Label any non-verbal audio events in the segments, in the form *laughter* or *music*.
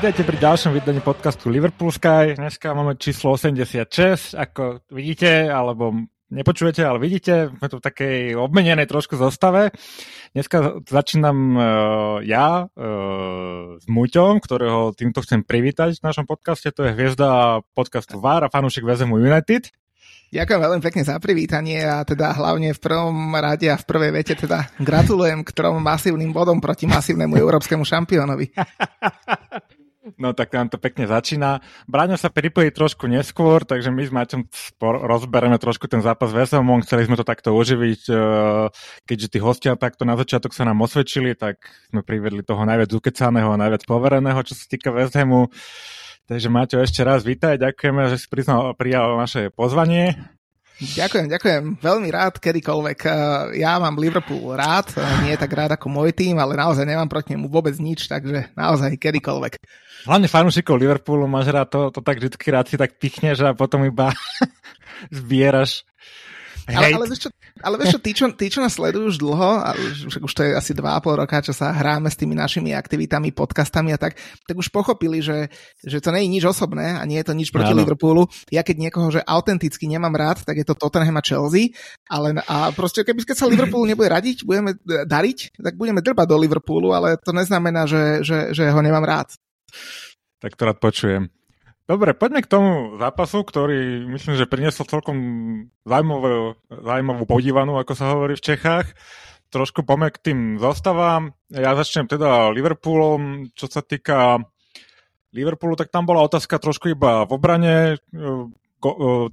Vítajte pri ďalšom vydaní podcastu Liverpool Sky. Dneska máme číslo 86, ako vidíte, alebo nepočujete, ale vidíte, sme tu v takej obmenenej trošku zostave. Dneska začínam uh, ja uh, s Muťom, ktorého týmto chcem privítať v našom podcaste. To je hviezda podcastu VAR a fanúšik Vezemu United. Ďakujem veľmi pekne za privítanie a teda hlavne v prvom rade a v prvej vete teda gratulujem k trom masívnym bodom proti masívnemu európskemu šampiónovi. *laughs* No tak nám to pekne začína. Bráňo sa pripojí trošku neskôr, takže my s Maťom rozbereme trošku ten zápas Veselmom. Chceli sme to takto oživiť, e, keďže tí hostia takto na začiatok sa nám osvedčili, tak sme privedli toho najviac ukecaného a najviac povereného, čo sa týka West Takže Maťo, ešte raz vítaj, ďakujeme, že si priznal, prijal naše pozvanie. Ďakujem, ďakujem. Veľmi rád, kedykoľvek. Eh, ja mám Liverpool rád, eh, nie tak rád ako môj tým, ale naozaj nemám proti nemu vôbec nič, takže naozaj kedykoľvek. Hlavne fanúšikov Liverpoolu máš rád, to, to tak vždy rád si tak pichneš a potom iba *laughs* zbieraš ale, ale, vieš čo, ale vieš čo, tí, čo, tí, čo nás sledujú už dlho, a už, už to je asi 2,5 roka, čo sa hráme s tými našimi aktivitami, podcastami a tak, tak už pochopili, že, že to nie je nič osobné a nie je to nič proti Áno. Liverpoolu. Ja keď niekoho, že autenticky nemám rád, tak je to Tottenham a Chelsea, ale a proste keby keď sa Liverpoolu nebude radiť, budeme dariť, tak budeme drbať do Liverpoolu, ale to neznamená, že, že, že ho nemám rád. Tak to rád počujem. Dobre, poďme k tomu zápasu, ktorý myslím, že priniesol celkom zaujímavú, zaujímavú podívanú, ako sa hovorí v Čechách. Trošku poďme k tým zostavám. Ja začnem teda Liverpoolom. Čo sa týka Liverpoolu, tak tam bola otázka trošku iba v obrane.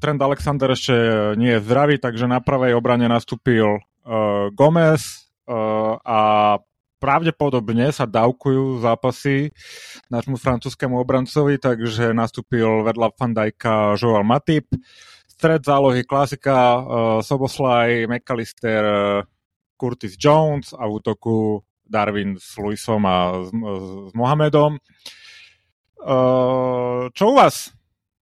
Trend Alexander ešte nie je zdravý, takže na pravej obrane nastúpil Gomez a pravdepodobne sa dávkujú zápasy nášmu francúzskému obrancovi, takže nastúpil vedľa Van Dijka Joel Matip. Stred zálohy klasika uh, Soboslaj, McAllister, uh, Curtis Jones a v útoku Darwin s Luisom a s, s Mohamedom. Uh, čo u vás?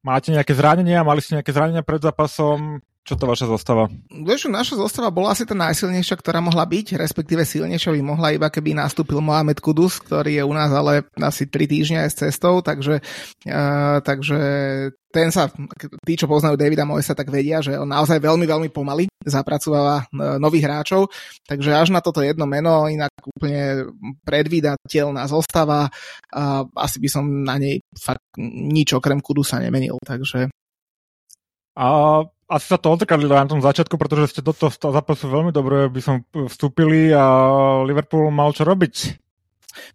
Máte nejaké zranenia? Mali ste nejaké zranenia pred zápasom? Čo to vaša zostava? Vieš, naša zostava bola asi tá najsilnejšia, ktorá mohla byť, respektíve silnejšia by mohla iba, keby nastúpil Mohamed Kudus, ktorý je u nás ale asi 3 týždňa aj s cestou, takže, uh, takže ten sa, tí, čo poznajú Davida Moisa, tak vedia, že on naozaj veľmi, veľmi pomaly zapracováva nových hráčov, takže až na toto jedno meno, inak úplne predvídateľná zostava, uh, asi by som na nej fakt nič okrem Kudusa nemenil, takže a asi sa to odzrkadlilo na tom začiatku, pretože ste do toho zápasu veľmi dobre by som vstúpili a Liverpool mal čo robiť.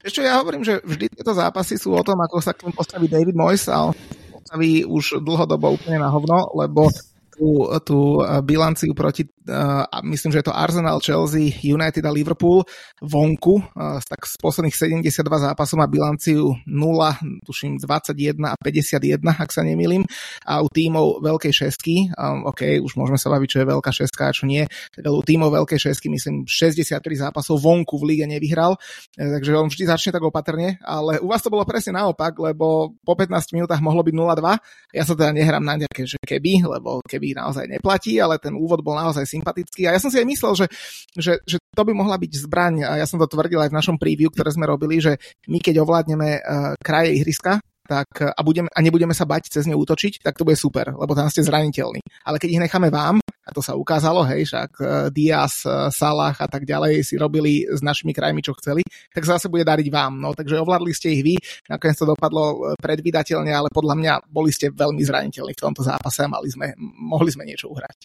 Ešte ja hovorím, že vždy tieto zápasy sú o tom, ako sa k tomu postaví David Moyes a on postaví už dlhodobo úplne na hovno, lebo tú, tú bilanciu proti, uh, myslím, že je to Arsenal, Chelsea, United a Liverpool vonku, tak z posledných 72 zápasov má bilanciu 0, tuším 21 a 51, ak sa nemýlim, a u tímov veľkej šestky, um, OK, už môžeme sa baviť, čo je veľká šestka a čo nie, u tímov veľkej šestky, myslím, 63 zápasov vonku v lige nevyhral, takže on vždy začne tak opatrne, ale u vás to bolo presne naopak, lebo po 15 minútach mohlo byť 0-2, ja sa teda nehrám na nejaké, že keby, lebo keby naozaj neplatí, ale ten úvod bol naozaj sympatický a ja som si aj myslel, že, že, že to by mohla byť zbraň a ja som to tvrdil aj v našom preview, ktoré sme robili, že my keď ovládneme uh, kraje ihriska, tak, a, budeme, a nebudeme sa bať cez ne útočiť, tak to bude super, lebo tam ste zraniteľní. Ale keď ich necháme vám, a to sa ukázalo, hej, však uh, Diaz, Salah a tak ďalej si robili s našimi krajmi, čo chceli, tak zase bude dariť vám. No, takže ovládli ste ich vy, nakoniec to dopadlo predvydateľne, ale podľa mňa boli ste veľmi zraniteľní v tomto zápase a mali sme, mohli sme niečo uhrať.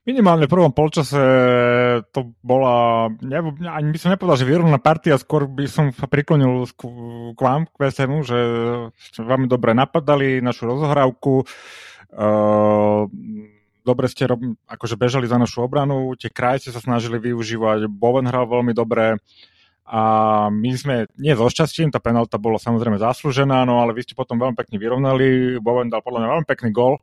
Minimálne v prvom polčase to bola, ani by som nepovedal, že vyrovnaná partia, skôr by som sa priklonil k, vám, k VSMu, že ste veľmi dobre napadali našu rozohrávku, uh, dobre ste akože bežali za našu obranu, tie kraje sa snažili využívať, Bowen hral veľmi dobre a my sme, nie so šťastím, tá penalta bola samozrejme zaslúžená, no ale vy ste potom veľmi pekne vyrovnali, Bowen dal podľa mňa veľmi pekný gol.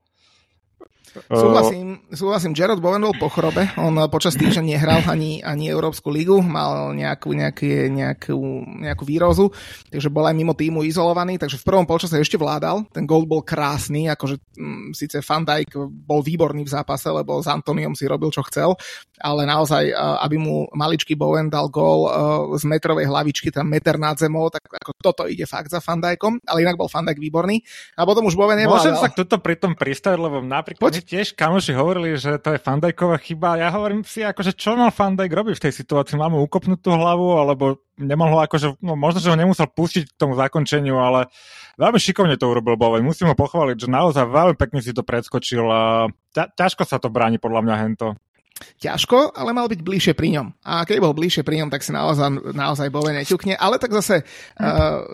Súhlasím, súhlasím. Jared Bowen bol po chorobe. On počas týždňa nehral ani, ani Európsku ligu. Mal nejakú, nejaký, nejakú, nejakú výrozu, takže bol aj mimo týmu izolovaný. Takže v prvom polčase ešte vládal. Ten gol bol krásny. Akože m, mm, síce Van Dijk bol výborný v zápase, lebo s Antoniom si robil, čo chcel. Ale naozaj, aby mu maličký Bowen dal gol z metrovej hlavičky, tam meter nad zemou, tak ako toto ide fakt za Van Dijkom. Ale inak bol Van Dijk výborný. A potom už Bowen nevládal. Môžem sa toto pri tom pristaviť, lebo napríklad Poď tiež kamoši hovorili, že to je Fandajková chyba. Ja hovorím si, akože čo mal Fandajk robiť v tej situácii? Mal mu ukopnúť tú hlavu, alebo nemohol akože, no možno, že ho nemusel pustiť k tomu zakončeniu, ale veľmi šikovne to urobil Bowen. Musím ho pochváliť, že naozaj veľmi pekne si to predskočil a ťažko sa to bráni podľa mňa hento ťažko, ale mal byť bližšie pri ňom. A keď bol bližšie pri ňom, tak si naozaj, naozaj Bove neťukne. Ale tak zase uh,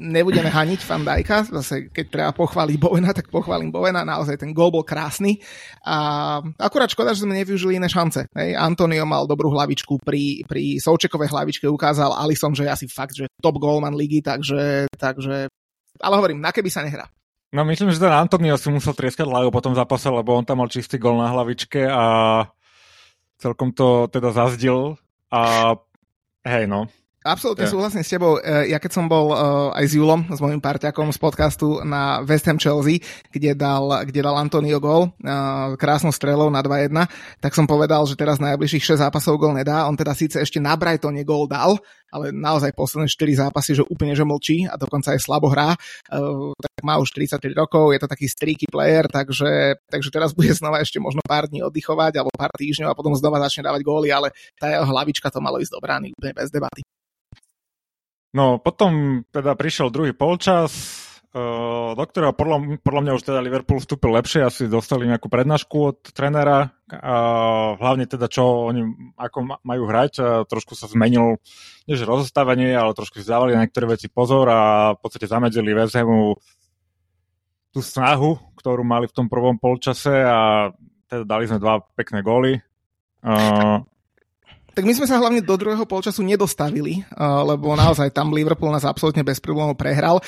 nebudeme haniť Van Dijka. Zase keď treba pochváliť Bovena, tak pochválim Bovena. Naozaj ten gol bol krásny. A akurát škoda, že sme nevyužili iné šance. Hej. Antonio mal dobrú hlavičku. Pri, pri Součekovej hlavičke ukázal Alison, že je asi fakt, že top goalman ligy, takže, takže ale hovorím, na keby sa nehrá. No myslím, že ten Antonio si musel trieskať hlavu po tom zápase, lebo on tam mal čistý gol na hlavičke a celkom to teda zazdil a hej no. Absolútne yeah. súhlasím s tebou. E, ja keď som bol uh, aj s Julom, s mojim parťakom z podcastu na West Ham Chelsea, kde dal, kde dal Antonio gol uh, krásnou strelou na 2-1, tak som povedal, že teraz najbližších 6 zápasov gol nedá. On teda síce ešte na Brightone gol dal, ale naozaj posledné 4 zápasy, že úplne že mlčí a dokonca aj slabo hrá. Uh, tak má už 33 rokov, je to taký streaky player, takže, takže teraz bude znova ešte možno pár dní oddychovať alebo pár týždňov a potom znova začne dávať góly, ale tá jeho hlavička to malo ísť do brány úplne bez debaty. No potom teda prišiel druhý polčas, Uh, do ktorého podľa, podľa mňa už teda Liverpool vstúpil lepšie, asi dostali nejakú prednášku od trénera, a hlavne teda čo oni ako majú hrať, a trošku sa zmenil, nie že rozostavenie, ale trošku si dávali na niektoré veci pozor a v podstate zamedzili West tú snahu, ktorú mali v tom prvom polčase a teda dali sme dva pekné góly. Uh, tak my sme sa hlavne do druhého polčasu nedostavili, lebo naozaj tam Liverpool nás absolútne bez problémov prehral.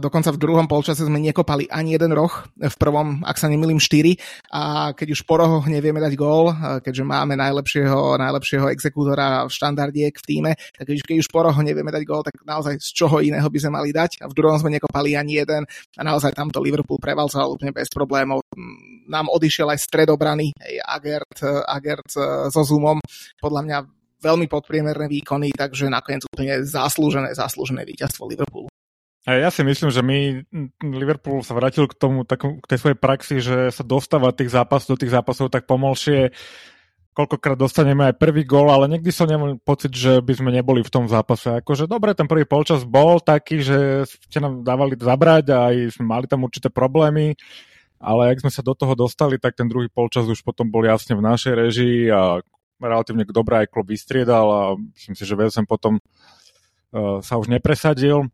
Dokonca v druhom polčase sme nekopali ani jeden roh, v prvom, ak sa nemýlim, 4. A keď už po rohoch nevieme dať gól, keďže máme najlepšieho, najlepšieho exekútora v štandardiek v týme, tak keď už, po rohoch nevieme dať gól, tak naozaj z čoho iného by sme mali dať. A v druhom sme nekopali ani jeden a naozaj tamto Liverpool prevalcoval úplne bez problémov. Nám odišiel aj stredobrany, Agert, Agert so Zoomom. Podľa mňa veľmi podpriemerné výkony, takže nakoniec úplne zaslúžené, zaslúžené víťazstvo Liverpoolu. A ja si myslím, že my Liverpool sa vrátil k tomu, takom, k tej svojej praxi, že sa dostáva tých zápasov, do tých zápasov tak pomalšie, koľkokrát dostaneme aj prvý gól, ale nikdy som nemal pocit, že by sme neboli v tom zápase. Akože dobre, ten prvý polčas bol taký, že ste nám dávali zabrať a aj sme mali tam určité problémy, ale ak sme sa do toho dostali, tak ten druhý polčas už potom bol jasne v našej režii a relatívne dobré aj klub vystriedal a myslím si, že VSM potom uh, sa už nepresadil.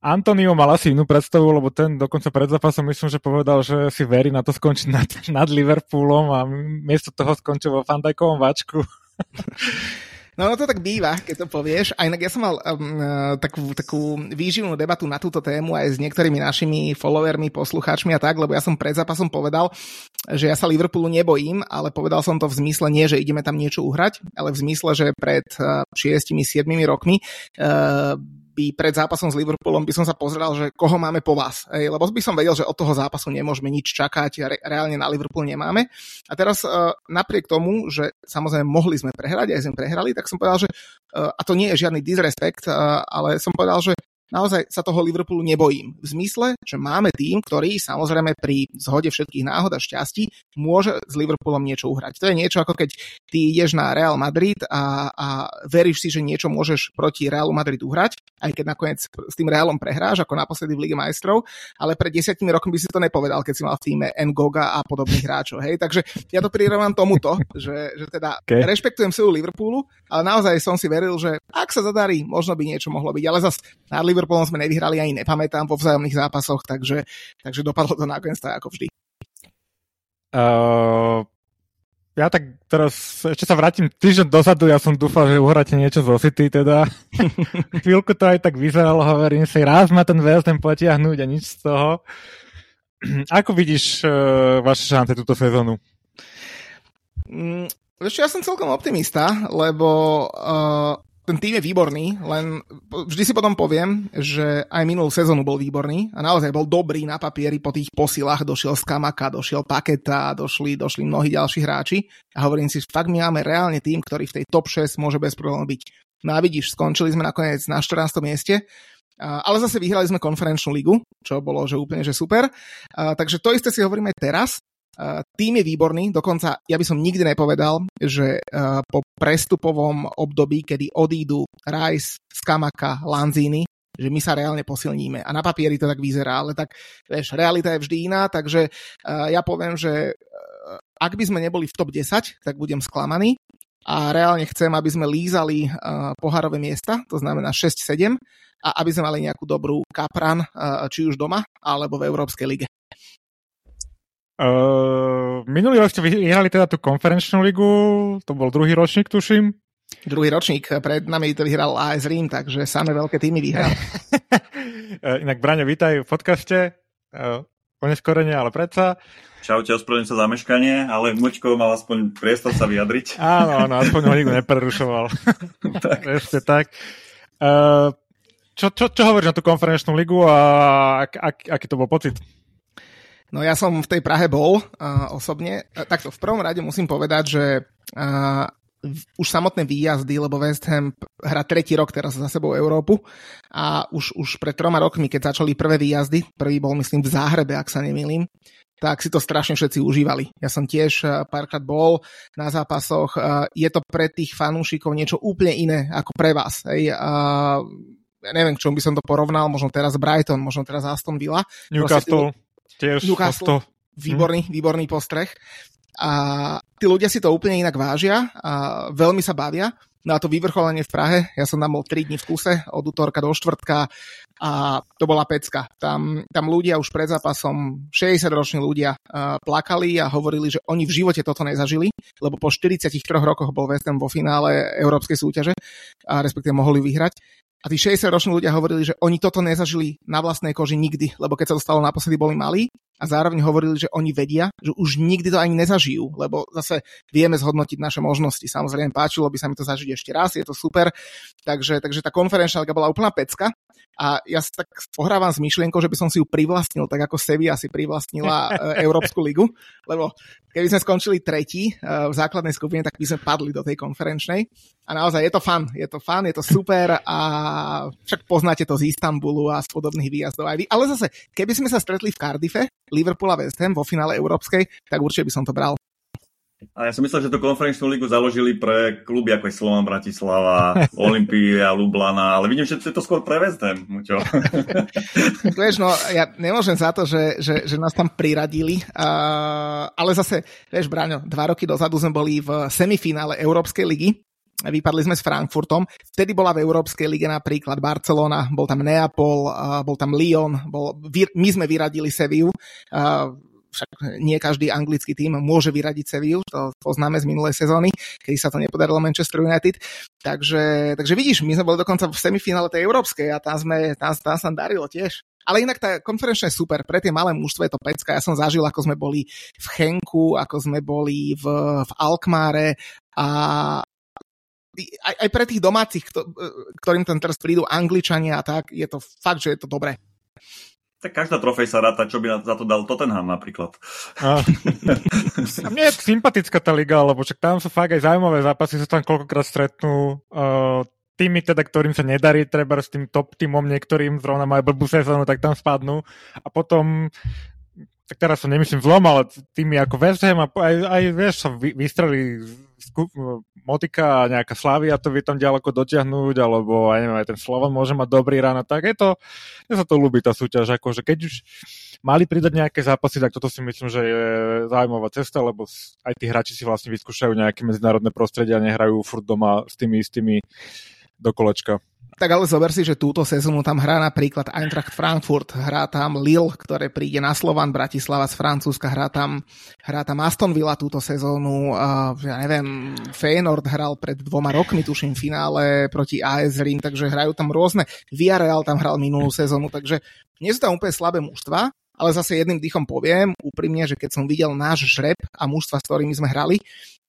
Antonio mal asi inú predstavu, lebo ten dokonca pred zápasom myslím, že povedal, že si verí na to skončiť nad, nad Liverpoolom a miesto toho skončil vo Fandajkovom váčku. *laughs* No, no to tak býva, keď to povieš. A inak ja som mal um, uh, takú, takú výživnú debatu na túto tému aj s niektorými našimi followermi, poslucháčmi a tak, lebo ja som pred zápasom povedal, že ja sa Liverpoolu nebojím, ale povedal som to v zmysle nie, že ideme tam niečo uhrať, ale v zmysle, že pred uh, 6-7 rokmi uh, by pred zápasom s Liverpoolom by som sa pozrel, že koho máme po vás. Ej, lebo by som vedel, že od toho zápasu nemôžeme nič čakať, re, reálne na Liverpool nemáme. A teraz uh, napriek tomu, že samozrejme mohli sme prehrať, aj sme prehrali, tak som povedal, že uh, a to nie je žiadny disrespekt, uh, ale som povedal, že naozaj sa toho Liverpoolu nebojím. V zmysle, že máme tým, ktorý samozrejme pri zhode všetkých náhod a šťastí môže s Liverpoolom niečo uhrať. To je niečo ako keď ty ideš na Real Madrid a, a veríš si, že niečo môžeš proti Realu Madrid uhrať, aj keď nakoniec s tým Realom prehráš, ako naposledy v Lige majstrov, ale pred desiatimi rokmi by si to nepovedal, keď si mal v týme Ngoga a podobných hráčov. Hej? Takže ja to prirovnám tomuto, že, že teda okay. rešpektujem silu Liverpoolu, ale naozaj som si veril, že ak sa zadarí, možno by niečo mohlo byť. Ale zase na Liverpoolom sme nevyhrali ani nepamätám vo vzájomných zápasoch, takže, takže dopadlo to nakoniec tak ako vždy. Uh, ja tak teraz ešte sa vrátim týždeň dozadu, ja som dúfal, že uhráte niečo zo City, teda *laughs* chvíľku to aj tak vyzeralo, hovorím si, raz ma ten VSM potiahnuť a nič z toho. *clears throat* ako vidíš uh, vaše šance túto sezónu? Mm, ja som celkom optimista, lebo uh, ten tým je výborný, len vždy si potom poviem, že aj minulú sezónu bol výborný a naozaj bol dobrý na papieri po tých posilách, došiel z Kamaka, došiel Paketa, došli, došli mnohí ďalší hráči a hovorím si, fakt my máme reálne tým, ktorý v tej top 6 môže bez problémov byť. No a vidíš, skončili sme nakoniec na 14. mieste, ale zase vyhrali sme konferenčnú ligu, čo bolo že úplne že super. Takže to isté si hovoríme teraz. Tým je výborný, dokonca ja by som nikdy nepovedal, že po prestupovom období, kedy odídu Rice, Skamaka, Lanzini, že my sa reálne posilníme. A na papieri to tak vyzerá, ale tak, vieš, realita je vždy iná, takže ja poviem, že ak by sme neboli v top 10, tak budem sklamaný a reálne chcem, aby sme lízali pohárové miesta, to znamená 6-7 a aby sme mali nejakú dobrú kapran, či už doma, alebo v Európskej lige. Uh, minulý rok ste vyhrali teda tú konferenčnú ligu, to bol druhý ročník, tuším. Druhý ročník, pred nami to vyhral AS Rím, takže samé veľké týmy vyhral. *laughs* Inak, Braňo, vítaj v podcaste. Uh, ale predsa. Čaute, ospravedlňujem sa za meškanie, ale Mučko mal aspoň priestor sa vyjadriť. *laughs* Áno, áno, aspoň ho nikto neprerušoval. *laughs* tak. Ešte tak. Uh, čo, čo, čo hovoríš na tú konferenčnú ligu a ak, ak, aký to bol pocit? No ja som v tej Prahe bol uh, osobne. Uh, takto v prvom rade musím povedať, že uh, už samotné výjazdy, lebo West Ham hrá tretí rok teraz za sebou Európu a už, už pred troma rokmi, keď začali prvé výjazdy, prvý bol myslím v Záhrebe, ak sa nemýlim, tak si to strašne všetci užívali. Ja som tiež párkrát bol na zápasoch. Je to pre tých fanúšikov niečo úplne iné ako pre vás. Hej. Ja neviem, k čomu by som to porovnal, možno teraz Brighton, možno teraz Aston Villa. Newcastle. Tiež Newcastle, výborný, hm. výborný postreh. A tí ľudia si to úplne inak vážia a veľmi sa bavia. No a to vyvrcholenie v Prahe, ja som tam bol 3 dní v kuse, od útorka do štvrtka a to bola pecka. Tam, tam ľudia už pred zápasom, 60-roční ľudia uh, plakali a hovorili, že oni v živote toto nezažili, lebo po 43 rokoch bol West Ham vo finále európskej súťaže a respektíve mohli vyhrať a tí 60-roční ľudia hovorili, že oni toto nezažili na vlastnej koži nikdy, lebo keď sa to stalo naposledy, boli malí a zároveň hovorili, že oni vedia, že už nikdy to ani nezažijú, lebo zase vieme zhodnotiť naše možnosti. Samozrejme, páčilo by sa mi to zažiť ešte raz, je to super. Takže, takže tá konferenčná bola úplná pecka a ja sa tak pohrávam s myšlienkou, že by som si ju privlastnil, tak ako Sevilla si privlastnila e, Európsku ligu, lebo keby sme skončili tretí e, v základnej skupine, tak by sme padli do tej konferenčnej. A naozaj je to fan, je to fan, je to super a však poznáte to z Istanbulu a z podobných výjazdov aj vy. Ale zase, keby sme sa stretli v Cardiffe, Liverpool a West Ham vo finále európskej, tak určite by som to bral. A ja som myslel, že tú konferenčnú ligu založili pre kluby ako je Slovan Bratislava, *laughs* Olympia, Lublana, ale vidím, že to je to skôr pre West Ham, Muťo. *laughs* vieš, no, ja nemôžem za to, že, že, že nás tam priradili, uh, ale zase, vieš, Braňo, dva roky dozadu sme boli v semifinále Európskej ligy, vypadli sme s Frankfurtom. Vtedy bola v Európskej lige napríklad Barcelona, bol tam Neapol, bol tam Lyon, bol, my sme vyradili Seviu. Však nie každý anglický tým môže vyradiť Sevillu, to poznáme z minulej sezóny, keď sa to nepodarilo Manchester United. Takže, takže vidíš, my sme boli dokonca v semifinále tej európskej a tam, sme, tam, tam sa darilo tiež. Ale inak tá konferenčná je super, pre tie malé mužstvo je to pecka. Ja som zažil, ako sme boli v Chenku, ako sme boli v, v Alkmáre a aj, aj pre tých domácich, ktorým tam teraz prídu Angličania a tak, je to fakt, že je to dobré. Tak každá trofej sa ráta, čo by za to dal Tottenham napríklad. A, *laughs* a mne je sympatická tá liga, lebo čak tam sú fakt aj zaujímavé zápasy, sa tam koľkokrát stretnú uh, tými, teda, ktorým sa nedarí, treba s tým top týmom niektorým, zrovna majú blbú sezónu, tak tam spadnú. A potom tak teraz som nemyslím zlom, ale tými ako West Ham a aj, aj vieš, sa vy, vystreli Motika a nejaká Slavia to vie tam ďaleko dotiahnuť, alebo aj neviem, aj ten Slovan môže mať dobrý rán a tak je to, ja sa to ľúbi tá súťaž, akože keď už mali pridať nejaké zápasy, tak toto si myslím, že je zaujímavá cesta, lebo aj tí hráči si vlastne vyskúšajú nejaké medzinárodné prostredia a nehrajú furt doma s tými istými do kolečka. Tak ale zober si, že túto sezónu tam hrá napríklad Eintracht Frankfurt, hrá tam Lille, ktoré príde na Slovan, Bratislava z Francúzska, hrá tam, hrá tam Aston Villa túto sezónu, uh, ja neviem, Feyenoord hral pred dvoma rokmi, tuším, finále proti AS Rím, takže hrajú tam rôzne, Villarreal tam hral minulú sezónu, takže nie sú tam úplne slabé mužstva, ale zase jedným dýchom poviem úprimne, že keď som videl náš žreb a mužstva, s ktorými sme hrali,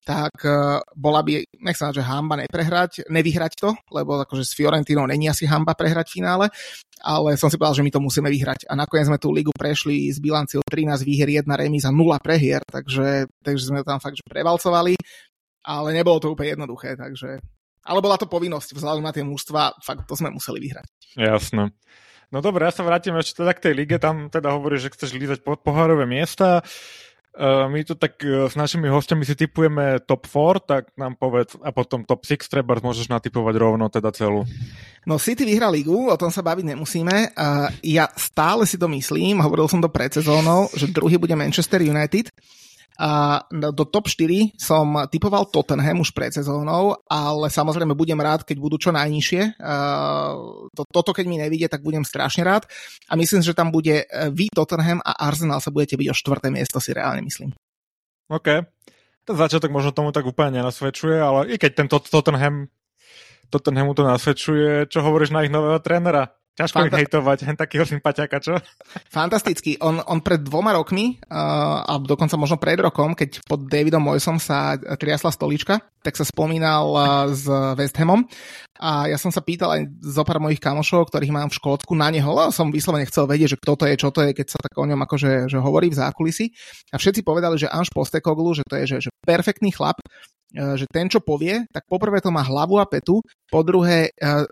tak uh, bola by, nechcem že hamba neprehrať, nevyhrať to, lebo akože s Fiorentinou není asi hamba prehrať v finále, ale som si povedal, že my to musíme vyhrať. A nakoniec sme tú ligu prešli s bilanciou 13 výher, 1 remíza, 0 prehier, takže, takže sme tam fakt že prevalcovali, ale nebolo to úplne jednoduché, takže... Ale bola to povinnosť, vzhľadom na tie mužstva, fakt to sme museli vyhrať. Jasné. No dobre, ja sa vrátim ešte teda k tej lige, tam teda hovoríš, že chceš lízať pod pohárové miesta. Uh, my tu tak uh, s našimi hostiami si typujeme top 4, tak nám povedz, a potom top 6 treba môžeš natypovať rovno teda celú. No City vyhrá ligu, o tom sa baviť nemusíme. Ja stále si to myslím, hovoril som to pred sezónou, že druhý bude Manchester United. A do top 4 som typoval Tottenham už pred sezónou, ale samozrejme budem rád, keď budú čo najnižšie. To, toto keď mi nevidie, tak budem strašne rád. A myslím, že tam bude e, vy Tottenham a Arsenal sa budete byť o štvrté miesto, si reálne myslím. OK. Ten začiatok možno tomu tak úplne nenasvedčuje, ale i keď ten Tottenham Tottenhamu to nasvedčuje, čo hovoríš na ich nového trénera? Ťažko Fanta- ich hejtovať, hen takýho sympatiaka, čo? Fantastický. On, on pred dvoma rokmi, uh, a dokonca možno pred rokom, keď pod Davidom Moysom sa triasla stolička, tak sa spomínal uh, s West Hamom. A ja som sa pýtal aj zo pár mojich kamošov, ktorých mám v Škótsku, na neho, lebo som vyslovene chcel vedieť, že kto to je, čo to je, keď sa tak o ňom akože že hovorí v zákulisi. A všetci povedali, že Anš Postekoglu, že to je že, že perfektný chlap, uh, že ten, čo povie, tak poprvé to má hlavu a petu, po druhé uh,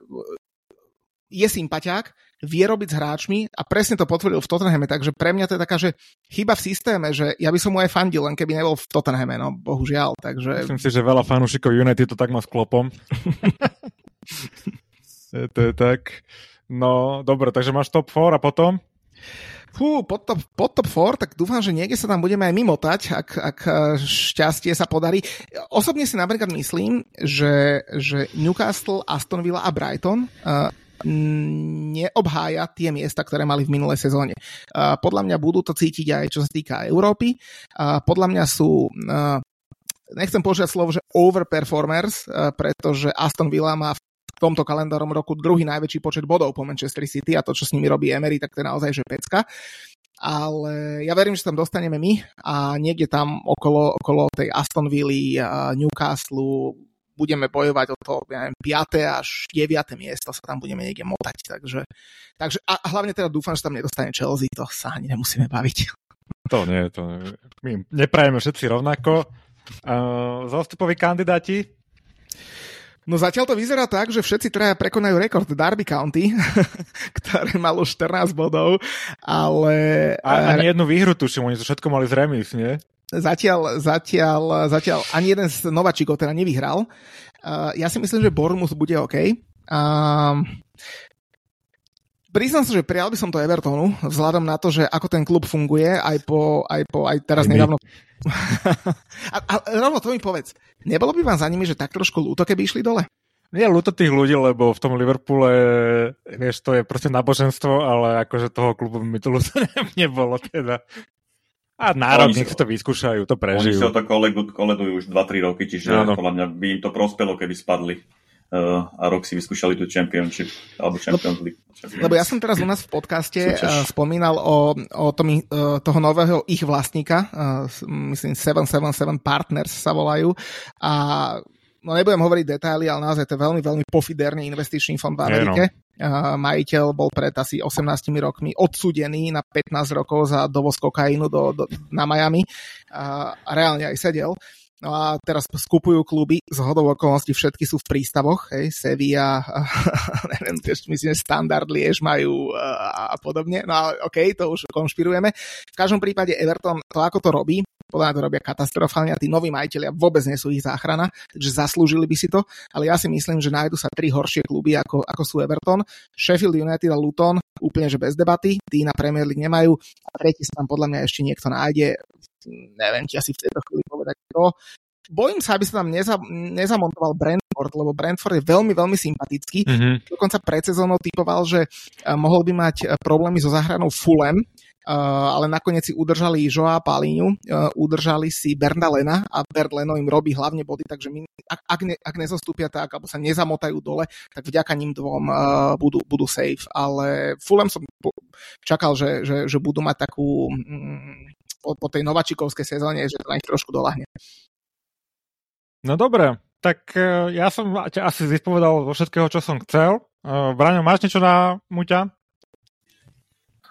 je sympatiák, vie robiť s hráčmi a presne to potvrdil v Tottenhame, takže pre mňa to je taká, že chyba v systéme, že ja by som mu aj fandil, len keby nebol v Tottenhame, no bohužiaľ, takže... Myslím si, že veľa fanúšikov United to tak má s klopom. *laughs* to je tak. No, dobre, takže máš top 4 a potom? Fú, pod top, pod top 4, tak dúfam, že niekde sa tam budeme aj mimotať, ak, ak eh, šťastie sa podarí. Osobne si napríklad myslím, že, že Newcastle, Aston Villa a Brighton uh, neobhája tie miesta, ktoré mali v minulej sezóne. Podľa mňa budú to cítiť aj čo sa týka Európy. Podľa mňa sú nechcem použiť slovo, že overperformers, pretože Aston Villa má v tomto kalendárom roku druhý najväčší počet bodov po Manchester City a to, čo s nimi robí Emery, tak to je naozaj že pecka. Ale ja verím, že tam dostaneme my a niekde tam okolo, okolo tej Aston Villa, Newcastle, budeme bojovať o to, ja neviem, 5. až 9. miesto sa tam budeme niekde motať. Takže, takže a hlavne teda dúfam, že tam nedostane Chelsea, to sa ani nemusíme baviť. To nie, to nie. my neprajeme všetci rovnako. Uh, zostupoví kandidáti? No zatiaľ to vyzerá tak, že všetci traja prekonajú rekord Derby County, *laughs* ktoré malo 14 bodov, ale... A ani jednu výhru tuším, oni to všetko mali z remis, nie? Zatiaľ, zatiaľ, zatiaľ ani jeden z nováčikov teda nevyhral. Uh, ja si myslím, že Bournemouth bude OK. Uh, Priznám sa, že prijal by som to Evertonu, vzhľadom na to, že ako ten klub funguje, aj po, aj po, aj teraz nedávno... *laughs* a, a rovno to mi povedz, nebolo by vám za nimi, že tak trošku ľúto, keby išli dole? Nie ľúto tých ľudí, lebo v tom Liverpoole, vieš, to je proste náboženstvo, ale akože toho klubu mi to ľúto *laughs* nebolo teda. A národ, nech to vyskúšajú, to prežijú. Oni sa to koledujú už 2-3 roky, čiže podľa mňa by im to prospelo, keby spadli uh, a rok si vyskúšali tú Championship alebo Champions League. Lebo ja som teraz u nás v podcaste uh, spomínal o, o tom, uh, toho nového ich vlastníka, uh, myslím 777 Partners sa volajú a no nebudem hovoriť detaily, ale naozaj to je veľmi, veľmi pofiderný investičný fond v Amerike. Je, no majiteľ bol pred asi 18 rokmi odsudený na 15 rokov za dovoz kokainu do, do, na Miami a, reálne aj sedel. No a teraz skupujú kluby, z hodou okolností všetky sú v prístavoch, hej, Sevilla, *laughs* neviem, myslím, že Standard Liež majú a, a podobne, no ale okej, okay, to už konšpirujeme. V každom prípade Everton to ako to robí, podľa to robia katastrofálne a tí noví majiteľia vôbec nie sú ich záchrana, takže zaslúžili by si to, ale ja si myslím, že nájdu sa tri horšie kluby ako, ako sú Everton, Sheffield United a Luton, úplne že bez debaty, tí na Premier League nemajú a tretí sa tam podľa mňa ešte niekto nájde, neviem ti asi v tejto chvíli povedať kto. Bojím sa, aby sa tam neza, nezamontoval Brentford, lebo Brentford je veľmi, veľmi sympatický. Mm-hmm. Dokonca pred sezónou typoval, že eh, mohol by mať eh, problémy so záhranou Fulham, ale nakoniec si udržali Joa Palíňu, uh, udržali si Bernda Lena a Bernd Leno im robí hlavne body, takže my, ak, ak, ne, ak nezostúpia tak, alebo sa nezamotajú dole, tak vďaka ním dvom uh, budú, budú safe. Ale Fulham som čakal, že, že, že budú mať takú mm, po, po tej novačikovskej sezóne, že to na nich trošku dolahne. No dobre, tak ja som ťa asi vyspovedal zo všetkého, čo som chcel. Braňo, máš niečo na Muťa?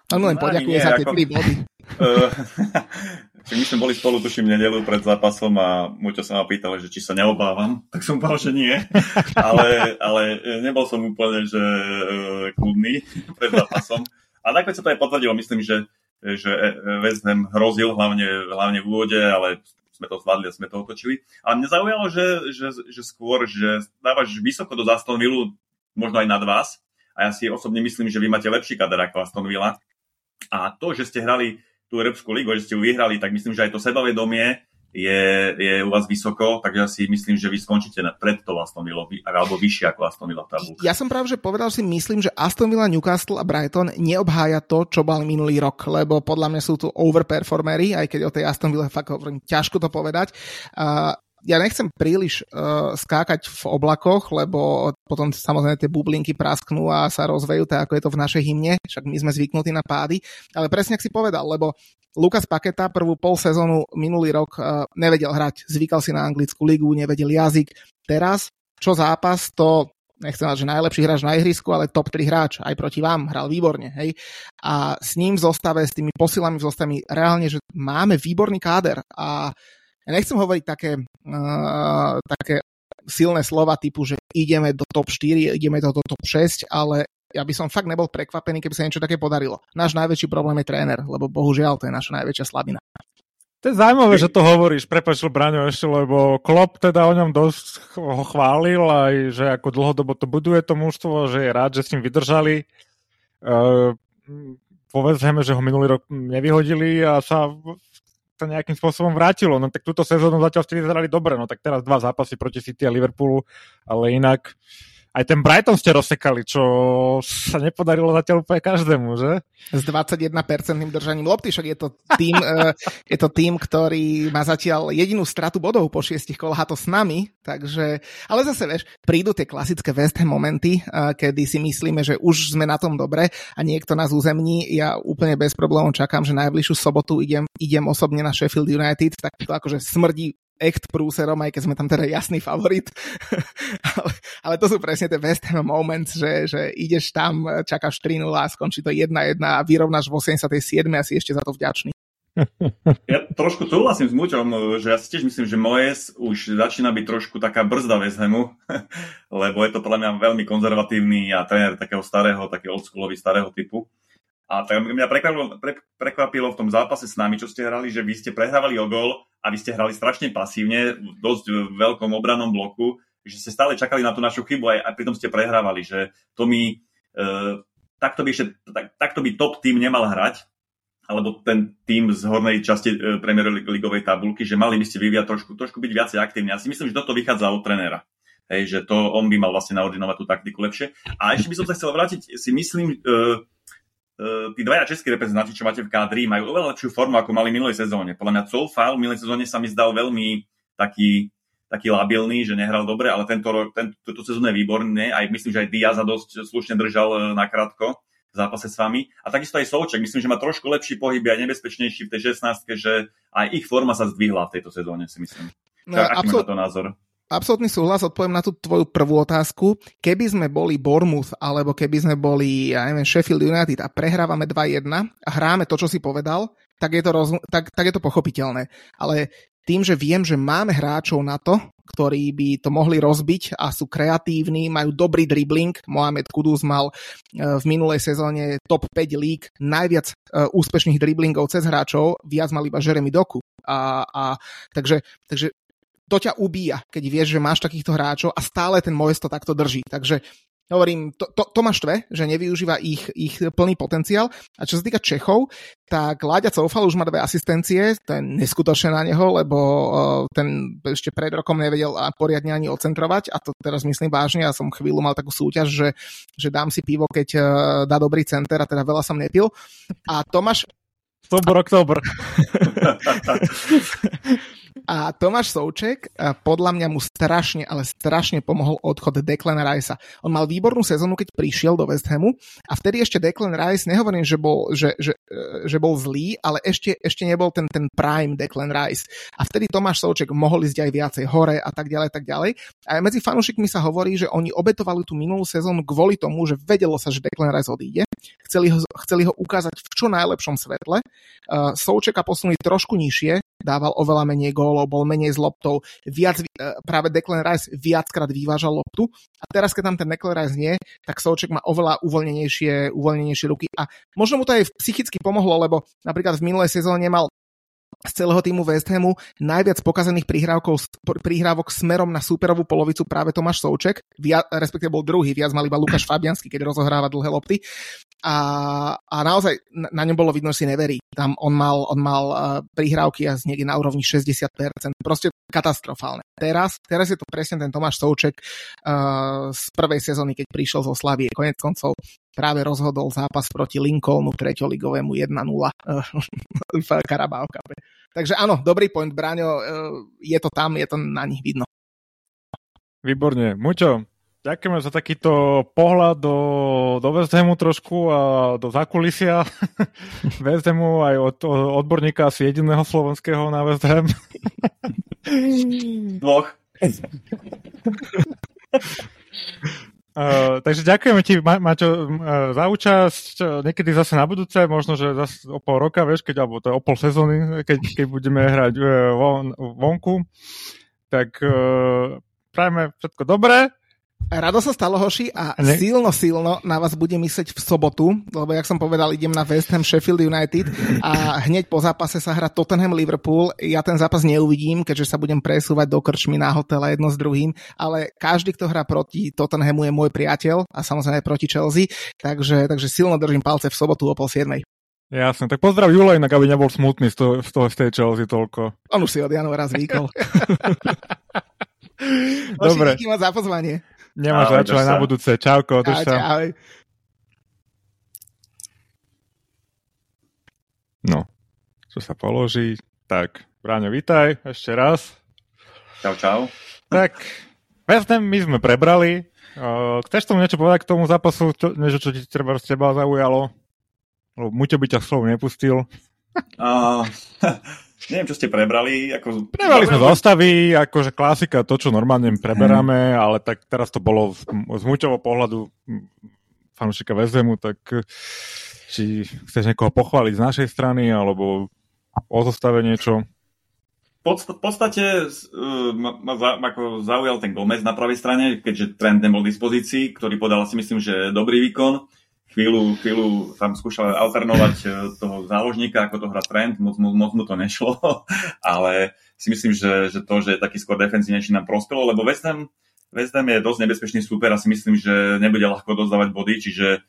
No len poďakujem za tie ako... body. *laughs* my sme boli spolu, tuším, nedelu pred zápasom a Muťo sa ma pýtal, že či sa neobávam, tak som povedal, že nie. *laughs* ale, ale nebol som úplne, že kľudný pred zápasom. A nakoniec sa to aj potvrdilo, myslím, že, že West Ham hrozil, hlavne, hlavne v úvode, ale sme to zvládli a sme to otočili. Ale mňa zaujalo, že, že, že skôr, že dávaš vysoko do Aston Villa, možno aj nad vás. A ja si osobne myslím, že vy máte lepší kader ako Aston Villa. A to, že ste hrali tú Európsku ligu, že ste ju vyhrali, tak myslím, že aj to sebavedomie je, je u vás vysoko, takže ja si myslím, že vy skončíte pred to Aston Villa, alebo vyššie ako Aston Villa v Ja som práve že povedal si, myslím, že Aston Villa, Newcastle a Brighton neobhája to, čo bol minulý rok, lebo podľa mňa sú tu overperformery, aj keď o tej Aston Villa fakt hovorím, ťažko to povedať. Uh, ja nechcem príliš uh, skákať v oblakoch, lebo potom samozrejme tie bublinky prasknú a sa rozvejú, tak ako je to v našej hymne, však my sme zvyknutí na pády, ale presne ak si povedal, lebo Lukas Paketa prvú pol sezónu minulý rok uh, nevedel hrať, zvykal si na anglickú ligu, nevedel jazyk. Teraz, čo zápas, to nechcem mať, že najlepší hráč na ihrisku, ale top 3 hráč aj proti vám, hral výborne, hej. A s ním v zostave, s tými posilami v zostave, reálne, že máme výborný káder a ja nechcem hovoriť také, uh, také silné slova typu, že ideme do top 4, ideme do, top 6, ale ja by som fakt nebol prekvapený, keby sa niečo také podarilo. Náš najväčší problém je tréner, lebo bohužiaľ to je naša najväčšia slabina. To je zaujímavé, že to hovoríš, prepačil Braňo ešte, lebo Klopp teda o ňom dosť ho chválil, aj že ako dlhodobo to buduje to mužstvo, že je rád, že s ním vydržali. Uh, povedzme, že ho minulý rok nevyhodili a sa sa nejakým spôsobom vrátilo. No tak túto sezónu zatiaľ ste vyzerali dobre, no tak teraz dva zápasy proti City a Liverpoolu, ale inak aj ten Brighton ste rozsekali, čo sa nepodarilo zatiaľ úplne každému, že? S 21% držaním lopty, však je to tým, uh, *laughs* je to tým, ktorý má zatiaľ jedinú stratu bodov po šiestich kolách to s nami, takže, ale zase vieš, prídu tie klasické West Ham momenty, uh, kedy si myslíme, že už sme na tom dobre a niekto nás uzemní. Ja úplne bez problémov čakám, že najbližšiu sobotu idem, idem osobne na Sheffield United, tak to akože smrdí act prúserom, aj keď sme tam teda jasný favorit. *laughs* ale, ale to sú presne tie West Ham moments, že, že ideš tam, čakáš 3-0 a skončí to 1-1 a vyrovnáš v 87. a si ešte za to vďačný. *laughs* Ja trošku súhlasím s Muťom, že ja si tiež myslím, že Moes už začína byť trošku taká brzda West Hamu, *laughs* lebo je to podľa mňa veľmi konzervatívny a tréner takého starého, takého oldschoolový starého typu. A tak mňa prekvapilo, pre, prekvapilo v tom zápase s nami, čo ste hrali, že vy ste prehrávali o gol a vy ste hrali strašne pasívne, v dosť veľkom obranom bloku, že ste stále čakali na tú našu chybu aj, a pritom ste prehrávali, že to mi, e, takto, by ešte, tak, takto by top tým nemal hrať, alebo ten tým z hornej časti e, Premier Ligovej tabulky, že mali by ste vyviať trošku, trošku byť viacej aktívni. Ja si myslím, že toto vychádza od trénera. Hej, že to on by mal vlastne naordinovať tú taktiku lepšie. A ešte by som sa chcel vrátiť, si myslím, e, E, tí dvaja českí reprezentanti, čo máte v kádri, majú oveľa lepšiu formu, ako mali minulej sezóne. Podľa mňa Zoufal v minulej sezóne sa mi zdal veľmi taký, taký labilný, že nehral dobre, ale tento, rok, tento, túto sezónu je výborné. Aj myslím, že aj Diaza dosť slušne držal e, na krátko v zápase s vami. A takisto aj Souček, myslím, že má trošku lepší pohyb a nebezpečnejší v tej 16 že aj ich forma sa zdvihla v tejto sezóne, si myslím. No, aký absol- to názor? Absolutný súhlas, odpoviem na tú tvoju prvú otázku. Keby sme boli Bournemouth, alebo keby sme boli, ja neviem, Sheffield United a prehrávame 2-1 a hráme to, čo si povedal, tak je to, roz, tak, tak je to pochopiteľné. Ale tým, že viem, že máme hráčov na to, ktorí by to mohli rozbiť a sú kreatívni, majú dobrý dribbling. Mohamed Kudus mal e, v minulej sezóne top 5 lík najviac e, úspešných dribblingov cez hráčov, viac mal iba Jeremy Doku. A, a, takže, takže to ťa ubíja, keď vieš, že máš takýchto hráčov a stále ten Moes to takto drží. Takže hovorím, to, to, to ma štve, že nevyužíva ich, ich plný potenciál. A čo sa týka Čechov, tak Láďa Coufal už má dve asistencie, to je neskutočné na neho, lebo uh, ten ešte pred rokom nevedel poriadne ani ocentrovať a to teraz myslím vážne, ja som chvíľu mal takú súťaž, že, že dám si pivo, keď uh, dá dobrý center a teda veľa som nepil. A Tomáš... Oktober, oktober. *laughs* *laughs* A Tomáš Souček podľa mňa mu strašne, ale strašne pomohol odchod Declan Ricea. On mal výbornú sezónu, keď prišiel do West Hamu a vtedy ešte Declan Rice, nehovorím, že bol, že, že, že bol zlý, ale ešte, ešte nebol ten, ten prime Declan Rice. A vtedy Tomáš Souček mohol ísť aj viacej hore a tak ďalej, tak ďalej. A medzi fanúšikmi sa hovorí, že oni obetovali tú minulú sezónu kvôli tomu, že vedelo sa, že Declan Rice odíde. Chceli ho, chceli ho ukázať v čo najlepšom svetle. Uh, Součeka posunuli trošku nižšie, dával oveľa menej gólov, bol menej s loptou, viac, uh, práve Declan Rice viackrát vyvážal loptu. A teraz, keď tam ten Declan Rice nie, tak Souček má oveľa uvoľnenejšie, uvoľnenejšie ruky. A možno mu to aj psychicky pomohlo, lebo napríklad v minulej sezóne mal z celého týmu West Hamu najviac pokazených prihrávok smerom na súperovú polovicu práve Tomáš Souček, via, respektíve bol druhý, viac mal iba Lukáš Fabiansky, keď rozohráva dlhé lopty. A, a naozaj na, ňom bolo vidno, že si neverí. Tam on mal, on mal uh, prihrávky a niekde na úrovni 60%. Proste katastrofálne. Teraz, teraz je to presne ten Tomáš Souček uh, z prvej sezóny, keď prišiel zo Slavie. Konec koncov práve rozhodol zápas proti Lincolnu treťoligovému 1-0 v Carabao. Takže áno, dobrý point, Braňo, e, je to tam, je to na nich vidno. Výborne. Muťo, ďakujeme za takýto pohľad do, do West Hamu trošku a do zákulisia *laughs* West Hamu aj od, od odborníka asi jediného slovenského na West Ham. *laughs* Dvoch. Uh, *laughs* takže ďakujeme ti, Ma- Maťo, uh, za účasť. Niekedy zase na budúce, možno, že zase o pol roka, vieš, keď, alebo to je o pol sezóny, keď, keď budeme hrať uh, von, vonku. Tak uh, prajme všetko dobré Rado sa stalo, Hoši, a ne? silno, silno na vás bude myslieť v sobotu, lebo, jak som povedal, idem na West Ham Sheffield United a hneď po zápase sa hrá Tottenham Liverpool. Ja ten zápas neuvidím, keďže sa budem presúvať do krčmy na hotela jedno s druhým, ale každý, kto hrá proti Tottenhamu je môj priateľ a samozrejme proti Chelsea, takže, takže silno držím palce v sobotu o pol siedmej. Jasne, tak pozdrav Julo, inak aby nebol smutný z toho, z toho z tej Chelsea toľko. On už si od januára zvykol. *laughs* Dobre. Díky za pozvanie. Nemáš za čo aj na budúce. Čauko, drž sa. Ahoj. No, čo sa položí. Tak, Bráňo, vítaj ešte raz. Čau, čau. Tak, West my sme prebrali. Uh, chceš tomu niečo povedať k tomu zápasu, čo, niečo, čo ti treba z teba zaujalo? Muťo by ťa slovo nepustil. *laughs* *laughs* Uh, Neviem, čo ste prebrali. Ako... Prebrali sme zostavy, akože klasika, to, čo normálne preberáme, hmm. ale tak teraz to bolo z, z muťovho pohľadu fanúšika Vezemu, tak či chceš niekoho pochváliť z našej strany, alebo o zostave niečo? v podstate uh, ma, ma, za, ako zaujal ten Gomez na pravej strane, keďže trend nebol v dispozícii, ktorý podal si myslím, že dobrý výkon chvíľu, chvíľu tam skúšal alternovať e, toho záložníka, ako to hrá trend, moc, moc, moc mu to nešlo, *laughs* ale si myslím, že, že to, že je taký skôr defenzívnejší nám prospelo, lebo West Ham, West Ham je dosť nebezpečný super a si myslím, že nebude ľahko dozdávať body, čiže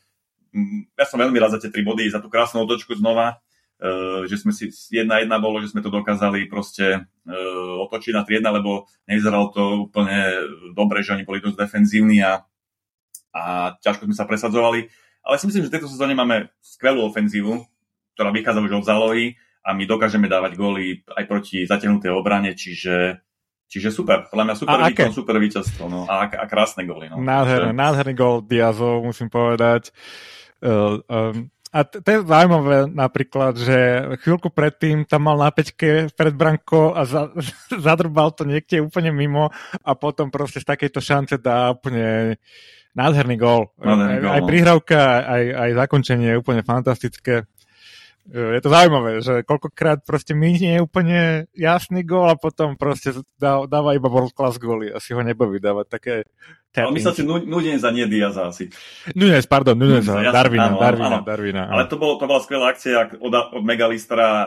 mm, ja som veľmi rád za tie tri body, za tú krásnu otočku znova, uh, že sme si jedna jedna bolo, že sme to dokázali proste uh, otočiť na 3 lebo nevyzeralo to úplne dobre, že oni boli dosť defenzívni a, a ťažko sme sa presadzovali ale si myslím, že v tejto sezóne máme skvelú ofenzívu, ktorá vychádza už od zálohy a my dokážeme dávať góly aj proti zatiahnutej obrane, čiže Čiže super, podľa mňa super a výkon, aké? super víťazstvo, no a, a krásne góly. No. Nádherný, Takže... nádherný gól Diazov, musím povedať. Uh, um, a to je zaujímavé napríklad, že chvíľku predtým tam mal na peťke pred brankou a za, *laughs* zadrbal to niekde úplne mimo a potom proste z takejto šance dá úplne Nádherný gól. Nádherný gól. Aj, aj no. prihrávka, aj, aj zakončenie je úplne fantastické. E, je to zaujímavé, že koľkokrát proste minie úplne jasný gól a potom proste dá, dáva iba world class góly. Asi ho nebaví dávať také ale my sa si Nunez za nie Diaza asi. Nunez, pardon, Nunez, za Darwina, áno, Darwina, áno. Darwina. Ale to, bolo, to bola skvelá akcia od, od Megalistra, uh,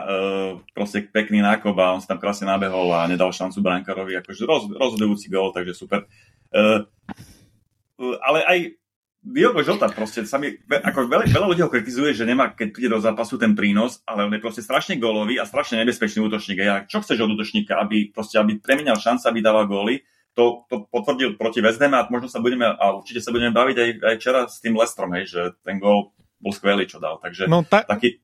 proste pekný nákop a on sa tam krásne nabehol a nedal šancu brankárovi, akože roz, rozhodujúci gól, takže super. Uh, ale aj Diogo Jota proste sa mi, ako veľa, veľa ľudí ho kritizuje, že nemá, keď príde do zápasu ten prínos, ale on je proste strašne gólový a strašne nebezpečný útočník. A čo chceš od útočníka, aby, proste, aby premenal šancu, aby dával góly, to, to potvrdil proti Vezdeme a možno sa budeme, a určite sa budeme baviť aj, aj včera s tým Lestrom, hej, že ten gól bol skvelý, čo dal. Takže no, ta, taký...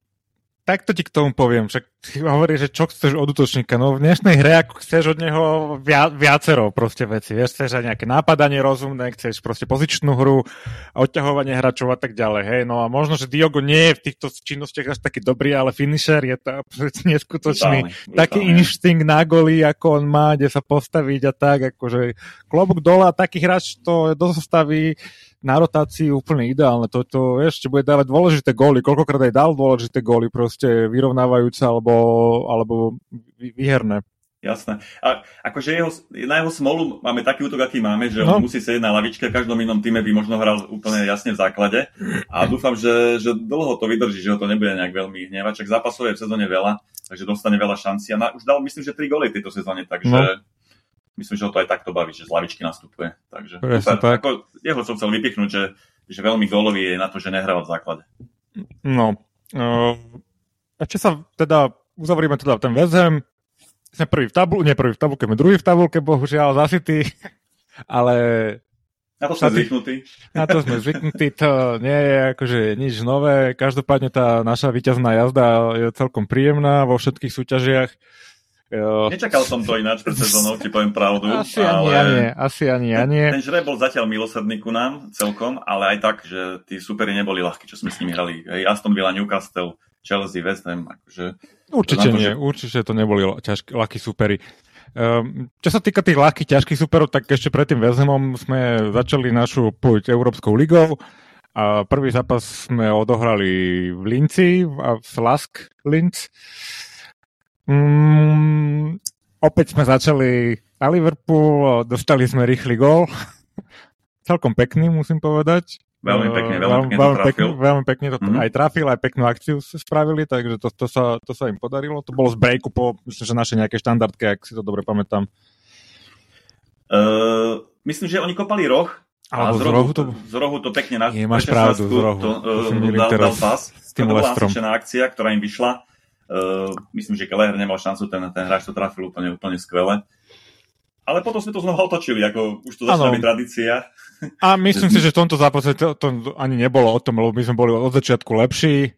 Takto ti k tomu poviem, však hovorí, že čo chceš od útočníka. No v dnešnej hre, ako chceš od neho via, viacero proste veci. Vieš, chceš aj nejaké nápadanie rozumné, chceš proste pozičnú hru, odťahovanie hráčov a tak ďalej. Hej, no a možno, že Diogo nie je v týchto činnostiach až taký dobrý, ale finisher je to *laughs* neskutočný. Brutálne, taký inštinkt na goli, ako on má, kde sa postaviť a tak, akože klobúk dole a taký hráč to dostaví na rotácii úplne ideálne. To, to ešte bude dávať dôležité góly. Koľkokrát aj dal dôležité góly, proste vyrovnávajúce alebo, alebo výherné. Jasné. A akože jeho, na jeho smolu máme taký útok, aký máme, že no. on musí sedieť na lavičke, v každom inom týme by možno hral úplne jasne v základe. A dúfam, že, že dlho to vydrží, že ho to nebude nejak veľmi hnevať. Čak zápasov je v sezóne veľa, takže dostane veľa šancí. A na, už dal, myslím, že 3 góly tejto sezóne, takže no myslím, že ho to aj takto baví, že z lavičky nastupuje. Takže Presne, tak. Ako, jeho som chcel vypichnúť, že, že veľmi gólový je na to, že nehráva v základe. No. Uh, ešte sa teda uzavrieme teda ten väzem. Sme prvý v tabulke, nie prvý v tabulke, sme druhý v tabulke, bohužiaľ za City, *laughs* ale na to sme zvyknutí. Na to sme zvyknutí, to nie je akože nič nové. Každopádne tá naša víťazná jazda je celkom príjemná vo všetkých súťažiach. Nečakal som to ináč pred sezónou, ti poviem pravdu. Asi ale... ani ja nie, asi ani ja nie. Ten, ten žreb bol zatiaľ milosrdný ku nám celkom, ale aj tak, že tí superi neboli ľahkí, čo sme s nimi hrali. Hej, Aston Villa, Newcastle, Chelsea, West Ham, akože... Určite to nie, že... určite to neboli ťažkí, ľahkí superi. Um, čo sa týka tých ľahkých, ťažkých superov, tak ešte pred tým West Hamom sme začali našu púť Európskou ligou. A prvý zápas sme odohrali v Linci, v Slask Linz. Mm, opäť sme začali na Liverpool, dostali sme rýchly gól. *laughs* Celkom pekný, musím povedať. Veľmi pekne, veľmi pekne veľmi, pekne, veľmi pekne to mm. aj trafil, aj peknú akciu spravili, takže to, to, sa, to sa im podarilo. To bolo z breaku po, myslím, že naše nejaké štandardke, ak si to dobre pamätám. Uh, myslím, že oni kopali roh, a z rohu, to... z rohu to pekne na... Nie, máš pravdu, z rohu. To, uh, dal, dal pas. To bola akcia, ktorá im vyšla. Uh, myslím, že Kelleher nemal šancu, ten, ten hráč to trafil úplne, úplne skvele. Ale potom sme to znova otočili, ako už to začala byť tradícia. A myslím si, že v tomto zápase to, to ani nebolo o tom, lebo my sme boli od začiatku lepší.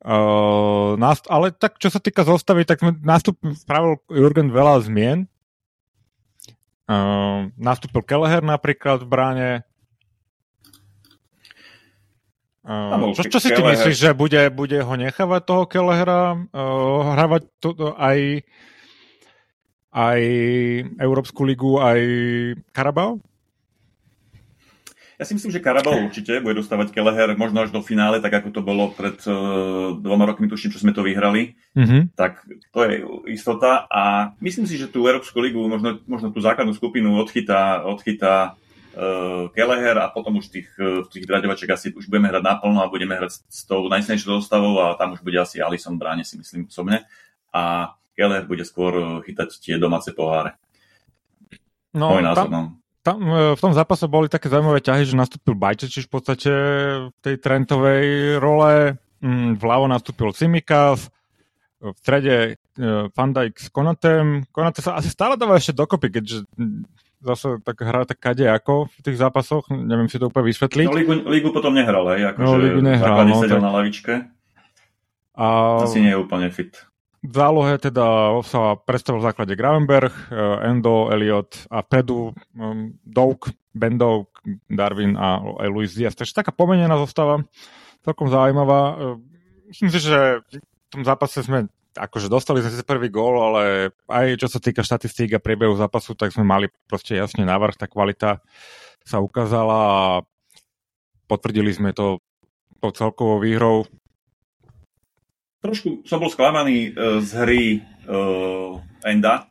Uh, nást- ale tak, čo sa týka zostavy, tak sme nastup, spravil Jurgen veľa zmien. Uh, nastúpil Kelleher napríklad v bráne, Uh, čo, čo si ty myslíš, že bude, bude ho nechávať toho Kellehera uh, hrávať to, to aj aj Európsku ligu, aj Karabao? Ja si myslím, že Karabao určite bude dostávať Keleher možno až do finále, tak ako to bolo pred uh, dvoma rokmi, tuším, čo sme to vyhrali. Mm-hmm. Tak to je istota. A myslím si, že tú Európsku ligu, možno, možno tú základnú skupinu odchytá, odchytá Keleher a potom už tých, uh, tých draďovačiek asi už budeme hrať naplno a budeme hrať s tou najsilnejšou zostavou a tam už bude asi Alison bráne, si myslím osobne. A Keller bude skôr uh, chytať tie domáce poháre. No, Môj názor, tam, no. Tam, v tom zápase boli také zaujímavé ťahy, že nastúpil Bajčečiš v podstate v tej trentovej role, mm, vľavo nastúpil Cimikas, v strede Van Dijk s Konatem. Konate sa asi stále dáva ešte dokopy, keďže zase tak hrá tak kade ako v tých zápasoch, neviem si to úplne vysvetliť. No Ligu, Ligu potom nehral, hej, akože no, Ligu nehral, no, sedel tak... na lavičke. A... Asi nie je úplne fit. V zálohe teda sa predstavil v základe Gravenberg, eh, Endo, Elliot a Pedu, um, Doug, Ben Doug, Darwin a aj Luis Diaz. Takže taká pomenená zostava, celkom zaujímavá. Eh, myslím si, že v tom zápase sme akože dostali sme si prvý gól, ale aj čo sa týka štatistík a priebehu zápasu, tak sme mali proste jasne návrh, tá kvalita sa ukázala a potvrdili sme to po celkovou výhrou. Trošku som bol sklamaný uh, z hry uh, Enda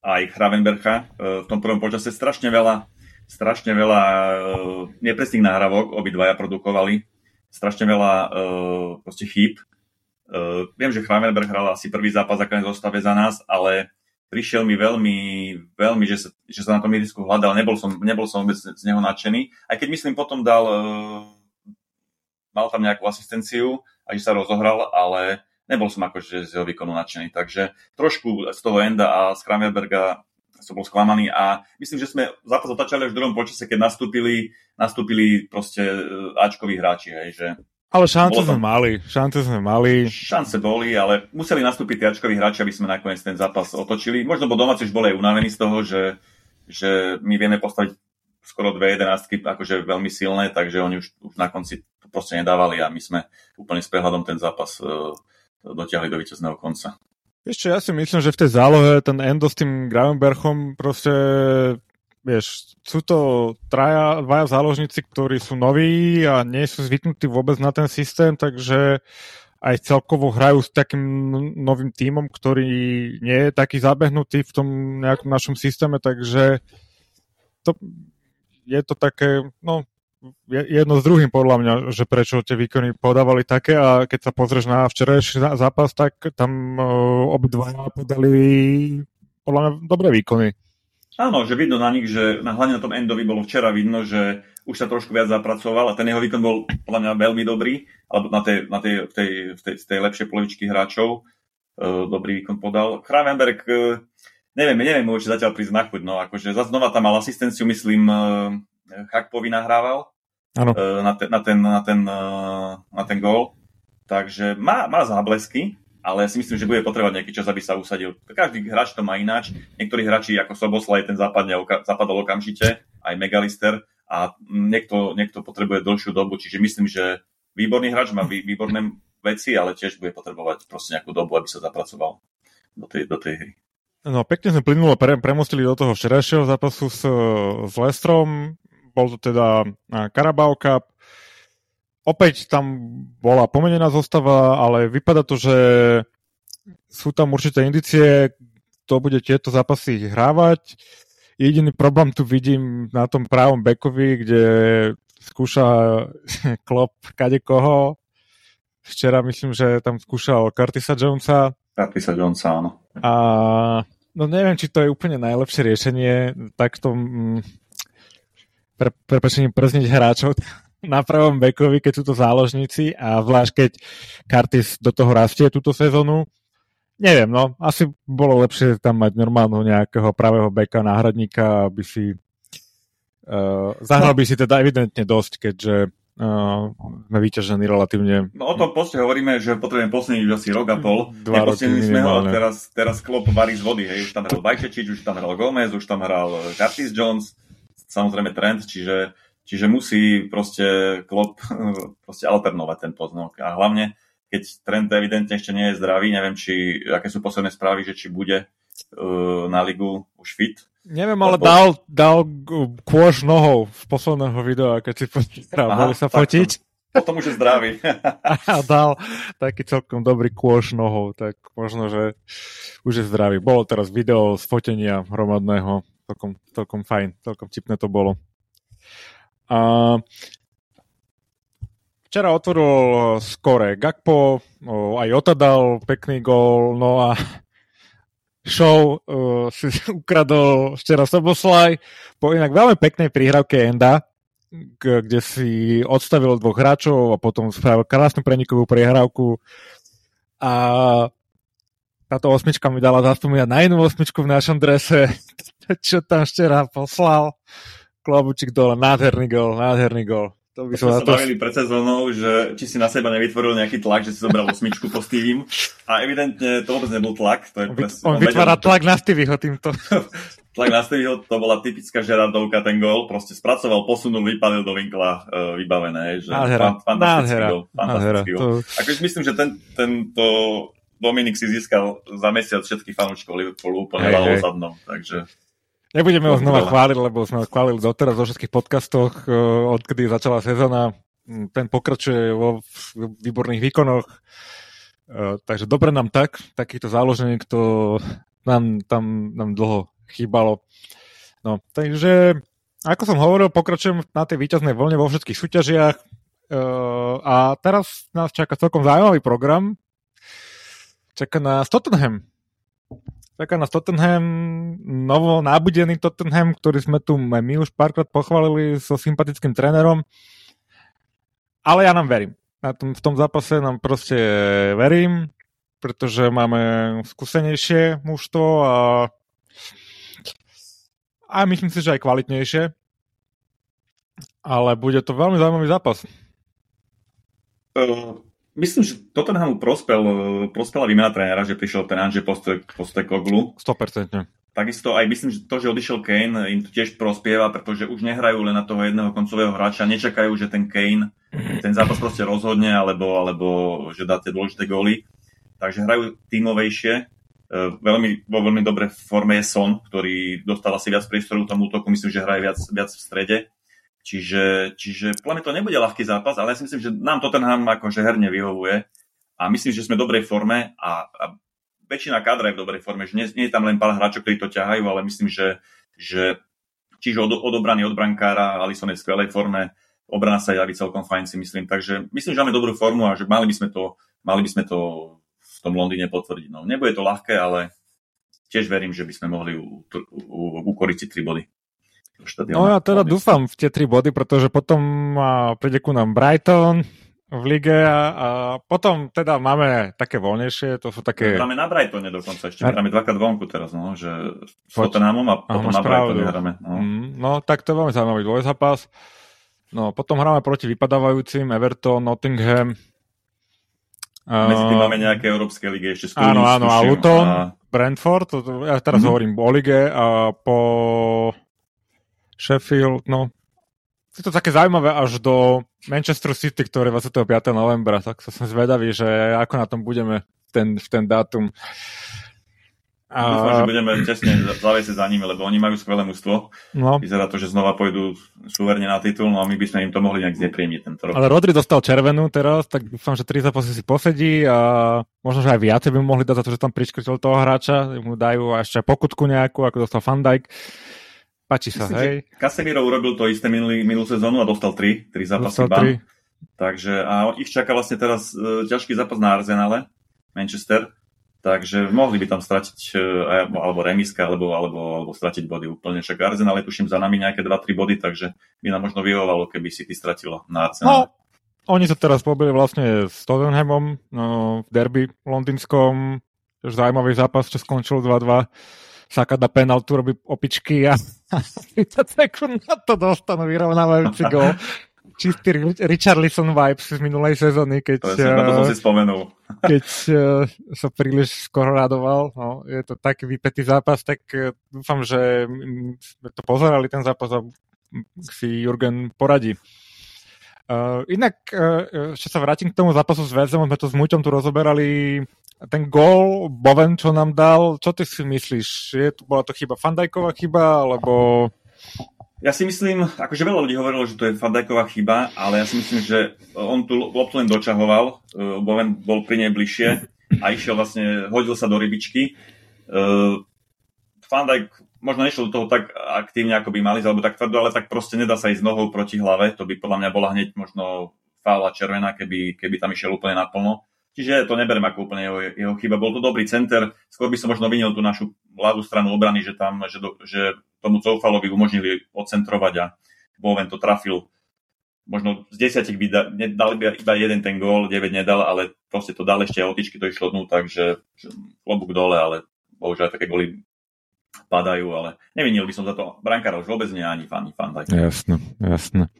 aj Hravenbercha uh, v tom prvom počase. Strašne veľa, strašne veľa uh, nepresných náhravok obidvaja produkovali. Strašne veľa uh, proste chýb Uh, viem, že Chvamenberg hral asi prvý zápas ako zostave za nás, ale prišiel mi veľmi, veľmi, že sa, že sa na tom ihrisku hľadal. Nebol som, nebol som vôbec z neho nadšený. Aj keď myslím potom dal, uh, mal tam nejakú asistenciu a že sa rozohral, ale nebol som akože z jeho výkonu nadšený. Takže trošku z toho Enda a z Kramerberga som bol sklamaný a myslím, že sme zápas otačali až v druhom počase, keď nastúpili, nastúpili proste e, Ačkoví hráči, hej, že Ale šance sme mali, šance sme mali. Šance boli, ale museli nastúpiť tie ačkoví hráči, aby sme nakoniec ten zápas otočili. Možno bo domáci už boli aj unavení z toho, že, že my vieme postaviť skoro dve jedenáctky akože veľmi silné, takže oni už, už na konci to proste nedávali a my sme úplne s prehľadom ten zápas uh, dotiahli do víťazného konca. Ešte ja si myslím, že v tej zálohe ten Endo s tým Gravenberchom proste vieš, sú to traja, dvaja záložníci, ktorí sú noví a nie sú zvyknutí vôbec na ten systém, takže aj celkovo hrajú s takým novým tímom, ktorý nie je taký zabehnutý v tom nejakom našom systéme, takže to, je to také, no, jedno s druhým podľa mňa, že prečo tie výkony podávali také a keď sa pozrieš na včerajší zápas, tak tam uh, obidvaja podali podľa mňa dobré výkony. Áno, že vidno na nich, že na, hlavne na tom Endovi bolo včera vidno, že už sa trošku viac zapracoval a ten jeho výkon bol podľa mňa veľmi dobrý, alebo na tej, na tej, tej, tej, tej lepšej polovičky hráčov uh, dobrý výkon podal. Kravenberg, uh, neviem, neviem, môže zatiaľ prísť na chuť, no akože zase znova tam mal asistenciu, myslím, uh, Chakpovi nahrával uh, na, te, na, ten, na, ten, uh, na ten gól, takže má, má záblesky, ale si myslím, že bude potrebovať nejaký čas, aby sa usadil. Každý hráč to má ináč. Niektorí hráči ako Soboslaj, ten zapadne, zapadol okamžite, aj Megalister a niekto, niekto potrebuje dlhšiu dobu, čiže myslím, že výborný hráč má výborné veci, ale tiež bude potrebovať proste nejakú dobu, aby sa zapracoval do tej, do tej hry. No pekne sme plynulo pre, premostili do toho včerajšieho zápasu s, s Lestrom. Bol to teda Carabao Cup opäť tam bola pomenená zostava, ale vypadá to, že sú tam určité indície, kto bude tieto zápasy hrávať. Jediný problém tu vidím na tom právom bekovi, kde skúša *laughs* klop kade koho. Včera myslím, že tam skúšal Curtisa Jonesa. Curtisa Jonesa, áno. A no neviem, či to je úplne najlepšie riešenie takto mm, pre, prepečením przniť hráčov na pravom bekovi, keď sú to záložníci a zvlášť keď Curtis do toho rastie túto sezónu. Neviem, no, asi bolo lepšie tam mať normálnu nejakého pravého beka, náhradníka, aby si uh, zahral by si teda evidentne dosť, keďže uh, sme vyťažení relatívne. No o tom poste hovoríme, že potrebujeme už asi rok a pol. Dva roky sme ho, teraz, teraz klop varí z vody, hej, už tam hral Vajčečič, už tam hral Gomez, už tam hral Curtis Jones, samozrejme Trent, čiže Čiže musí proste klop *laughs* proste alternovať ten poznok. A hlavne, keď trend evidentne ešte nie je zdravý, neviem, či, aké sú posledné správy, že či bude uh, na ligu už fit. Neviem, ale Lebo... dal, dal kôž nohou z posledného videa, keď si pozrel, boli sa fotiť. Potom už je zdravý. *laughs* a dal taký celkom dobrý kôž nohou, tak možno, že už je zdravý. Bolo teraz video z fotenia hromadného, celkom, celkom fajn, celkom tipné to bolo. A včera otvoril skore Gakpo, aj Ota dal pekný gól, no a show uh, si *laughs* ukradol včera Soboslaj po inak veľmi peknej príhravke Enda, kde si odstavil dvoch hráčov a potom spravil krásnu prenikovú priehrávku a táto osmička mi dala zaspomínať na inú osmičku v našom drese, *laughs* čo tam včera poslal klobučík dole, nádherný gol, nádherný gol. To by som sa to... bavili pred sezónou, že či si na seba nevytvoril nejaký tlak, že si zobral osmičku po Stevie. A evidentne to vôbec nebol tlak. To je on, pres... on, vytvára vedel, tlak na Stevieho týmto. *laughs* tlak na Stevieho, to bola typická Žerardovka, ten gol. Proste spracoval, posunul, vypalil do vinkla uh, vybavené. Že nádhera, fan, fantastický nádhera, gol. Fantastický nádhera, gol. To... Akože myslím, že ten, tento Dominik si získal za mesiac všetky fanúčkov Liverpoolu úplne hey, hey. zadnom. Takže... Nebudeme ho znova chváliť, lebo sme ho chválili doteraz vo všetkých podcastoch, eh, odkedy začala sezóna. Mm, ten pokračuje vo výborných výkonoch. Eh, takže dobre nám tak, takýchto záložení, to nám tam nám dlho chýbalo. No, takže ako som hovoril, pokračujem na tej víťaznej vlne vo všetkých súťažiach eh, a teraz nás čaká celkom zaujímavý program. Čaká nás Tottenham Čaká nás Tottenham, novo nábudený Tottenham, ktorý sme tu my už párkrát pochválili so sympatickým trénerom. Ale ja nám verím. Na tom, v tom zápase nám proste verím, pretože máme skúsenejšie mužstvo a, a myslím si, že aj kvalitnejšie. Ale bude to veľmi zaujímavý zápas. Uh, myslím, že Tottenhamu prospel, prospela výmena trénera, že prišiel ten Anže Postekoglu. 100%. Takisto aj myslím, že to, že odišiel Kane, im to tiež prospieva, pretože už nehrajú len na toho jedného koncového hráča, nečakajú, že ten Kane ten zápas proste rozhodne, alebo, alebo že dá tie dôležité góly. Takže hrajú tímovejšie. E, veľmi, vo veľmi dobrej forme je Son, ktorý dostal asi viac priestoru tomu útoku, myslím, že hraje viac, viac v strede. Čiže, čiže podľa mňa to nebude ľahký zápas, ale ja si myslím, že nám Tottenham akože herne vyhovuje a myslím, že sme v dobrej forme a, a väčšina kádra je v dobrej forme, že nie, nie je tam len pár hráčov, ktorí to ťahajú, ale myslím, že, že čiže od, odobraný od brankára, Alisson je v skvelej forme, obrana sa javí celkom fajn si myslím, takže myslím, že máme dobrú formu a že mali by sme to, mali by sme to v tom Londýne potvrdiť. No, nebude to ľahké, ale tiež verím, že by sme mohli ukoriť si tri body. No ja teda dúfam v tie tri body, pretože potom príde ku nám Brighton, v lige a, a potom teda máme také voľnejšie, to sú také... Máme na Brightone dokonca, ešte máme dvakrát vonku teraz, no, že s Tottenhamom a potom Aha, na Brightone hráme. No. Mm, no, tak to je veľmi zaujímavý dvojzápas. No, potom hráme proti vypadávajúcim Everton, Nottingham. Medzi tým máme nejaké európske ligy ešte skúrim, Áno, áno, a Luton, a... Brentford, to, ja teraz mm-hmm. hovorím o lige a po Sheffield, no je to také zaujímavé až do Manchester City, ktoré 25. novembra, tak sa som zvedavý, že ako na tom budeme v ten, v ten dátum. A... Dúfam, že budeme tesne zavesiť za nimi, lebo oni majú skvelé mužstvo. No. Vyzerá to, že znova pôjdu súverne na titul, no a my by sme im to mohli nejak znepríjemniť tento rok. Ale Rodri dostal červenú teraz, tak dúfam, že tri zápasy si posedí a možno, že aj viacej by mu mohli dať za to, že tam priškrtil toho hráča, mu dajú ešte pokutku nejakú, ako dostal Van Dijk. Páči sa, Myslím, hej. Casemiro urobil to isté minulý, minulú sezónu a dostal 3, 3 zápasy dostal 3. Takže a ich čaká vlastne teraz e, ťažký zápas na Arsenale, Manchester. Takže mohli by tam stratiť, e, alebo remiska, alebo, alebo, alebo stratiť body úplne. Však Arsenal je tuším za nami nejaké 2-3 body, takže by nám možno vyhovovalo, keby si ty stratilo na Arsenal. No, oni sa teraz pobili vlastne s Tottenhamom no, v derby londýnskom. Zaujímavý zápas, čo skončil 2-2 Saka dá penaltu, robí opičky a *laughs* 30 sekúnd na to dostanú vyrovnávajúci gol. Čistý Richarlison vibes z minulej sezóny, keď, to, to som si spomenul. *laughs* keď uh, sa príliš skoro radoval. No, je to taký vypetý zápas, tak uh, dúfam, že to pozerali ten zápas a si Jurgen poradí. Uh, inak, uh, ešte sa vrátim k tomu zápasu s Vezem, sme to s Muťom tu rozoberali ten gól Boven, čo nám dal, čo ty si myslíš? Je, bola to chyba Fandajková chyba, alebo... Ja si myslím, akože veľa ľudí hovorilo, že to je Fandajková chyba, ale ja si myslím, že on tu loptu len dočahoval, uh, Boven bol pri nej bližšie a išiel vlastne, hodil sa do rybičky. Uh, Fandajk možno nešiel do toho tak aktívne, ako by mali, alebo tak tvrdo, ale tak proste nedá sa ísť nohou proti hlave, to by podľa mňa bola hneď možno fála červená, keby, keby tam išiel úplne naplno. Čiže to neberiem ako úplne jeho, jeho chyba. Bol to dobrý center. Skôr by som možno vinil tú našu ľavú stranu obrany, že, tam, že, do, že tomu Coufalovi umožnili odcentrovať a Boven to trafil. Možno z desiatich by da, dali by iba jeden ten gól, 9 nedal, ale proste to dal ešte otičky to išlo dnu, takže klobúk dole, ale bohužiaľ také góly padajú, ale nevinil by som za to brankára už vôbec nie, ani fan, fan. Jasné, jasné.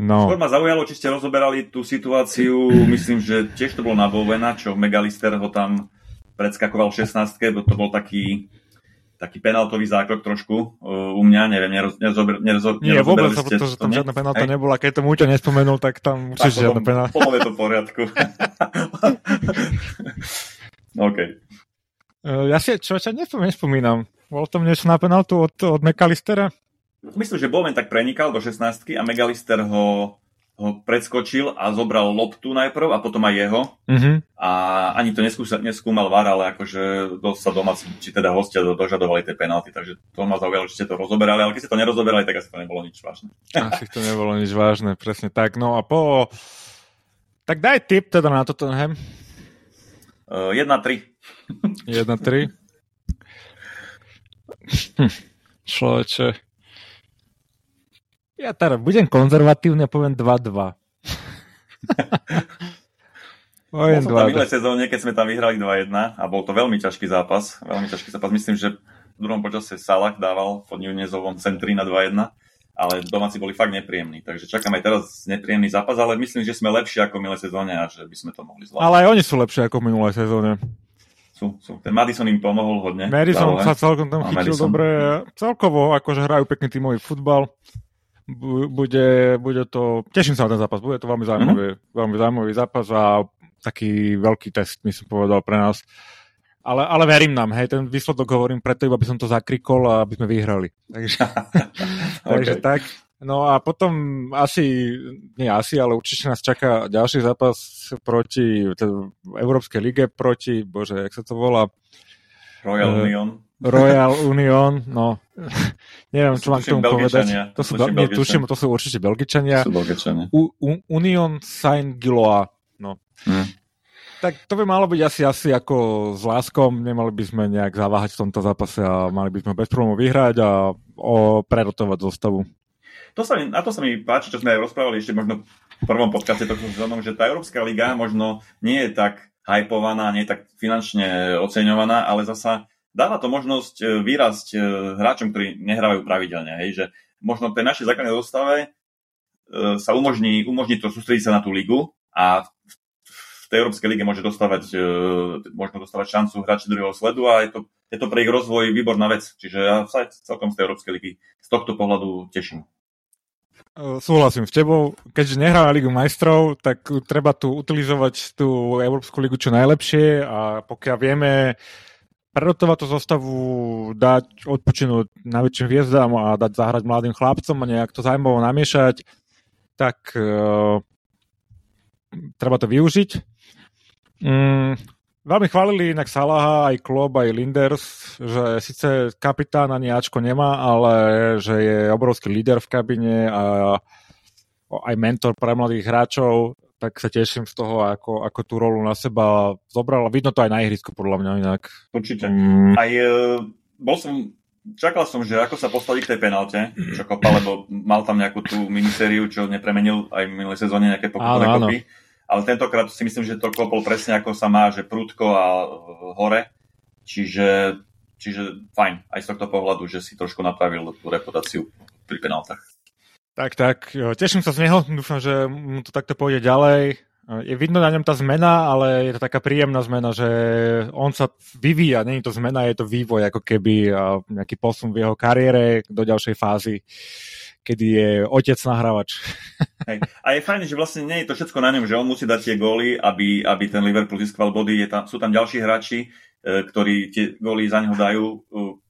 No. Skôr ma zaujalo, či ste rozoberali tú situáciu, myslím, že tiež to bolo na Bovena, čo Megalister ho tam predskakoval v 16 bo to bol taký, taký penaltový zákrok trošku uh, u mňa, neviem, neroz, nerozober, nerozo, Nie, vôbec, pretože tam žiadna penalta nebola. Keď to Múťa nespomenul, tak tam určite žiadna penalta. Potom je to v poriadku. *laughs* OK. Uh, ja si čo nespomínam. Bol tam niečo na penaltu od, od McAllistera? Myslím, že Bowen tak prenikal do 16 a Megalister ho, ho predskočil a zobral loptu najprv a potom aj jeho. Mm-hmm. A ani to neskúsa, neskúmal VAR, ale akože sa doma, či teda hostia dožadovali tie penalty, takže to ma zaujalo, že ste to rozoberali, ale keď ste to nerozoberali, tak asi to nebolo nič vážne. *laughs* Asi to nebolo nič vážne, presne tak. No a po... Tak daj tip teda na Tottenham. Uh, 1-3. 1-3. Človeče. Ja teda budem konzervatívny a poviem 2-2. *laughs* poviem 2 minulé sezóne, keď sme tam vyhrali 2-1 a bol to veľmi ťažký zápas. Veľmi ťažký zápas. Myslím, že v druhom počase Salah dával pod Nunezovom centri na 2-1 a ale domáci boli fakt nepríjemní. Takže čakám aj teraz nepríjemný zápas, ale myslím, že sme lepšie ako v minulej sezóne a že by sme to mohli zvládnuť. Ale aj oni sú lepšie ako v minulej sezóne. Sú, sú. Ten Madison im pomohol hodne. Madison sa celkom tam chytil Madison. dobre. Celkovo akože hrajú pekný tímový futbal. Bude, bude to, teším sa na ten zápas, bude to veľmi zaujímavý, mm-hmm. veľmi zaujímavý zápas a taký veľký test, my som povedal pre nás. Ale, ale verím nám, hej, ten výsledok hovorím preto, aby som to zakrikol a aby sme vyhrali. Takže, *laughs* okay. takže tak. No a potom asi, nie asi, ale určite nás čaká ďalší zápas proti Európskej lige, proti, bože, jak sa to volá? Royal uh, Union. Royal Union, no, neviem, čo mám k tomu povedať. To sú, nie, tuším, to sú určite Belgičania. Sú Belgičania. U, U, Union Saint-Giloa, no. Hmm. Tak to by malo byť asi, asi ako s Láskom, nemali by sme nejak zaváhať v tomto zápase a mali by sme bez problémov vyhrať a o, prerotovať zostavu. To sa mi, na to sa mi páči, čo sme aj rozprávali ešte možno v prvom podcaste tohto sezónom, že tá Európska liga možno nie je tak hypovaná, nie je tak finančne oceňovaná, ale zasa dáva to možnosť e, vyrásť e, hráčom, ktorí nehrávajú pravidelne. Hej, že možno tej našej základnej zostave e, sa umožní, umožní to sústrediť sa na tú ligu a tej Európskej lige môže dostávať, možno dostávať šancu hráči druhého sledu a je to, je to pre ich rozvoj výborná vec. Čiže ja sa celkom z tej Európskej ligy z tohto pohľadu teším. Súhlasím s tebou. Keďže nehrá na Ligu majstrov, tak treba tu utilizovať tú Európsku ligu čo najlepšie a pokiaľ vieme prerotovať tú zostavu, dať odpočinúť najväčším hviezdám a dať zahrať mladým chlapcom a nejak to zaujímavo namiešať, tak uh, treba to využiť. Mm, veľmi chválili inak Salaha, aj Klopp, aj Linders, že síce kapitán ani Ačko nemá, ale že je obrovský líder v kabine a aj mentor pre mladých hráčov, tak sa teším z toho, ako, ako tú rolu na seba zobral. Vidno to aj na ihrisku, podľa mňa inak. Určite. Mm. Aj e, bol som, čakal som, že ako sa postaví k tej penalte, čo kopa, lebo mal tam nejakú tú minisériu, čo nepremenil aj v minulej sezóne nejaké pokutové kopy. Ale tentokrát si myslím, že to klopol presne ako sa má, že prúdko a e, hore. Čiže, čiže fajn, aj z tohto pohľadu, že si trošku napravil tú reputáciu pri penáltach. Tak, tak, teším sa z neho, dúfam, že mu to takto pôjde ďalej. Je vidno na ňom tá zmena, ale je to taká príjemná zmena, že on sa vyvíja, není to zmena, je to vývoj ako keby nejaký posun v jeho kariére do ďalšej fázy kedy je otec nahrávač. Hej. A je fajn, že vlastne nie je to všetko na ňom, že on musí dať tie góly, aby, aby ten Liverpool získal body. Je tam, sú tam ďalší hráči, e, ktorí tie góly za neho dajú, e,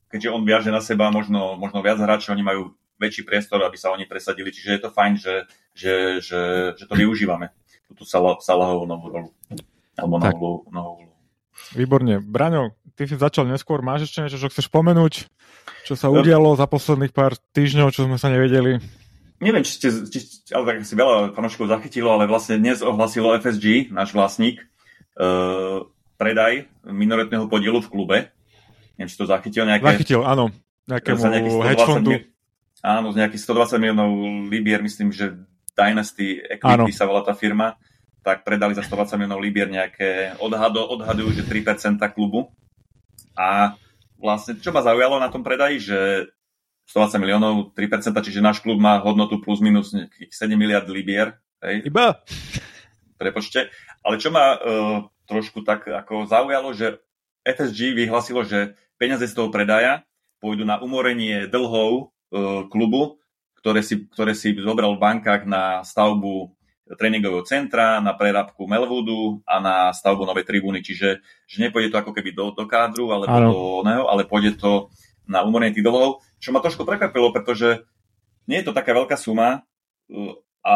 keďže on viaže na seba možno, možno viac hráčov, oni majú väčší priestor, aby sa oni presadili, čiže je to fajn, že, že, že, že to využívame, túto Salahovú novú rolu. Alebo novú, novú Výborne. Braňo, ty si začal neskôr, máš ešte niečo, čo chceš spomenúť? Čo sa udialo za posledných pár týždňov, čo sme sa nevedeli? Neviem, či ste, či, ale tak si veľa fanoškov zachytilo, ale vlastne dnes ohlasilo FSG, náš vlastník, uh, predaj minoritného podielu v klube. Neviem, či to zachytil nejaké... Zachytil, áno. Nejakému hedge fondu. Áno, z nejakých 120 miliónov libier, myslím, že Dynasty Equity áno. sa volá tá firma tak predali za 120 miliónov libier nejaké odhado, odhadujú, že 3% klubu. A vlastne, čo ma zaujalo na tom predaji, že 120 miliónov, 3%, čiže náš klub má hodnotu plus minus 7 miliard libier. Hej. Iba? Prepočte. Ale čo ma uh, trošku tak ako zaujalo, že FSG vyhlasilo, že peniaze z toho predaja pôjdu na umorenie dlhov klubu, ktoré si, ktoré si zobral v bankách na stavbu tréningového centra, na prerábku Melwoodu a na stavbu novej tribúny. Čiže že nepôjde to ako keby do, do kádru, alebo do oného, ale pôjde to na umorenie tých dlhov, čo ma trošku prekvapilo, pretože nie je to taká veľká suma uh, a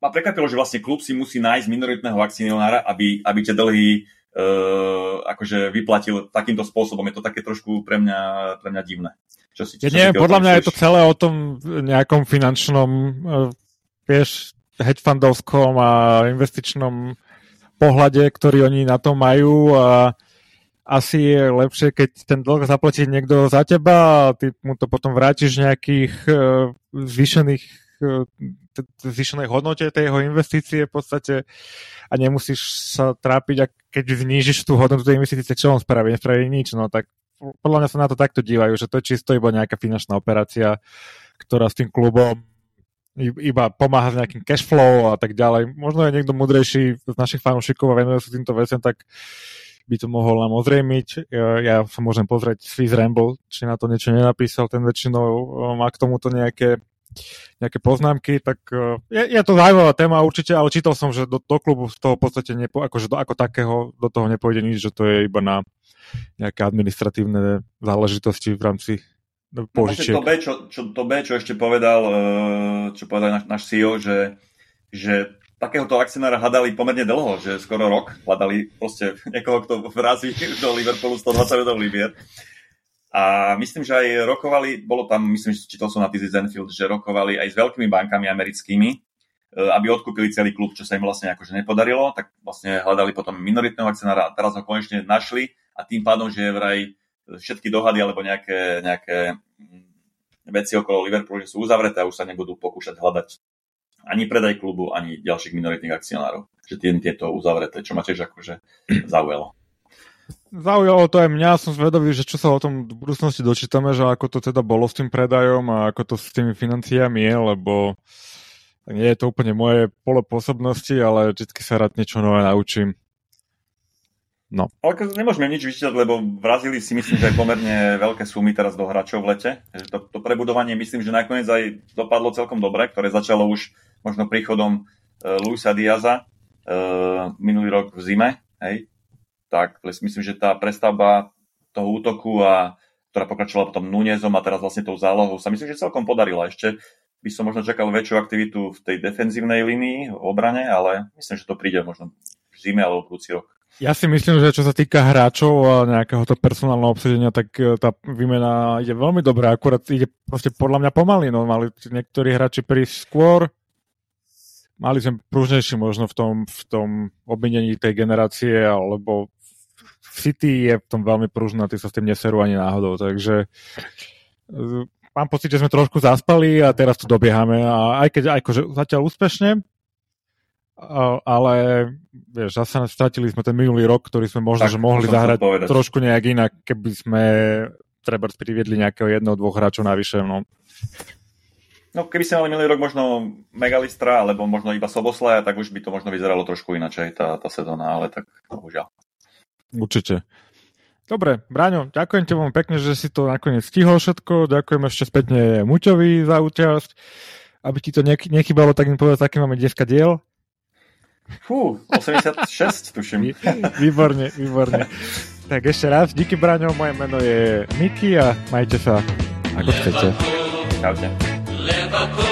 ma prekvapilo, že vlastne klub si musí nájsť minoritného akcionára, aby, aby tie dlhy uh, akože vyplatil takýmto spôsobom. Je to také trošku pre mňa, pre mňa divné. Čo si, čo nie, podľa mňa je to celé o tom nejakom finančnom uh, vieš, hedgefundovskom a investičnom pohľade, ktorý oni na to majú a asi je lepšie, keď ten dlh zaplatí niekto za teba a ty mu to potom vrátiš nejakých uh, zvýšených uh, zvýšenej hodnote tej jeho investície v podstate a nemusíš sa trápiť a keď znížiš tú hodnotu tej investície, čo on spraví? Nespraví nič, no tak podľa mňa sa na to takto dívajú, že to je čisto iba nejaká finančná operácia, ktorá s tým klubom iba pomáha s nejakým cash flow a tak ďalej. Možno je niekto mudrejší z našich fanúšikov a venuje sa týmto veciam, tak by to mohol nám ozrejmiť. Ja, sa môžem pozrieť Swiss Ramble, či na to niečo nenapísal, ten väčšinou má k tomuto nejaké nejaké poznámky, tak uh, je, je to zaujímavá téma určite, ale čítal som, že do, do klubu z toho v podstate nepo, akože do, ako takého do toho nepôjde nič, že to je iba na nejaké administratívne záležitosti v rámci požičiek. No, to, B, čo, čo, to B, čo ešte povedal, uh, čo povedal náš, náš CEO, že, že takéhoto akcionára hľadali pomerne dlho, že skoro rok hľadali proste niekoho, kto vrazí do Liverpoolu 120 miliónov libier. A myslím, že aj rokovali, bolo tam, myslím, že čítal som na TZ Zenfield, že rokovali aj s veľkými bankami americkými, e, aby odkúpili celý klub, čo sa im vlastne akože nepodarilo, tak vlastne hľadali potom minoritného akcionára a teraz ho konečne našli a tým pádom, že vraj všetky dohady alebo nejaké, nejaké mm, veci okolo Liverpoolu, sú uzavreté a už sa nebudú pokúšať hľadať ani predaj klubu, ani ďalších minoritných akcionárov. Že tie, tieto uzavreté, čo ma tiež akože zaujalo. Zaujalo to aj mňa, som zvedavý, že čo sa o tom v budúcnosti dočítame, že ako to teda bolo s tým predajom a ako to s tými financiami je, lebo nie je to úplne moje pole pôsobnosti, ale vždy sa rád niečo nové naučím. No. Ale nemôžeme nič vyčítať, lebo v Brazílii si myslím, že aj pomerne veľké sumy teraz do hráčov v lete. To, to prebudovanie myslím, že nakoniec aj dopadlo celkom dobre, ktoré začalo už možno príchodom uh, Luisa Diaza uh, minulý rok v zime. Hej? Tak myslím, že tá prestavba toho útoku, a, ktorá pokračovala potom Nunezom a teraz vlastne tou zálohou, sa myslím, že celkom podarila. Ešte by som možno čakal väčšiu aktivitu v tej defenzívnej línii, v obrane, ale myslím, že to príde možno v zime alebo budúci rok. Ja si myslím, že čo sa týka hráčov a nejakého to personálneho obsadenia, tak e, tá výmena ide veľmi dobrá, akurát ide proste podľa mňa pomaly, no mali niektorí hráči prísť skôr, mali sme pružnejší možno v tom, v tom obmenení tej generácie, alebo City je v tom veľmi pružná, ty sa s tým neserú ani náhodou, takže e, mám pocit, že sme trošku zaspali a teraz tu dobiehame a aj keď akože zatiaľ úspešne, ale vieš, zase stratili sme ten minulý rok, ktorý sme možno, tak, že mohli zahrať trošku nejak inak, keby sme treba priviedli nejakého jedného, dvoch hráčov navyše. No. No keby sme mali minulý rok možno Megalistra, alebo možno iba Soboslaja, tak už by to možno vyzeralo trošku inačej tá, tá sezóna, ale tak bohužiaľ. Určite. Dobre, Braňo, ďakujem ti veľmi pekne, že si to nakoniec stihol všetko. Ďakujem ešte spätne Muťovi za účasť. Aby ti to nech- nechybalo, tak mi povedať, aký máme dneska diel. Fú, 86 *laughs* tuším. Výborne, výborne. Tak ešte raz, díky Braňo, moje meno je Miki a majte sa ako chcete. Čaute. Liverpool,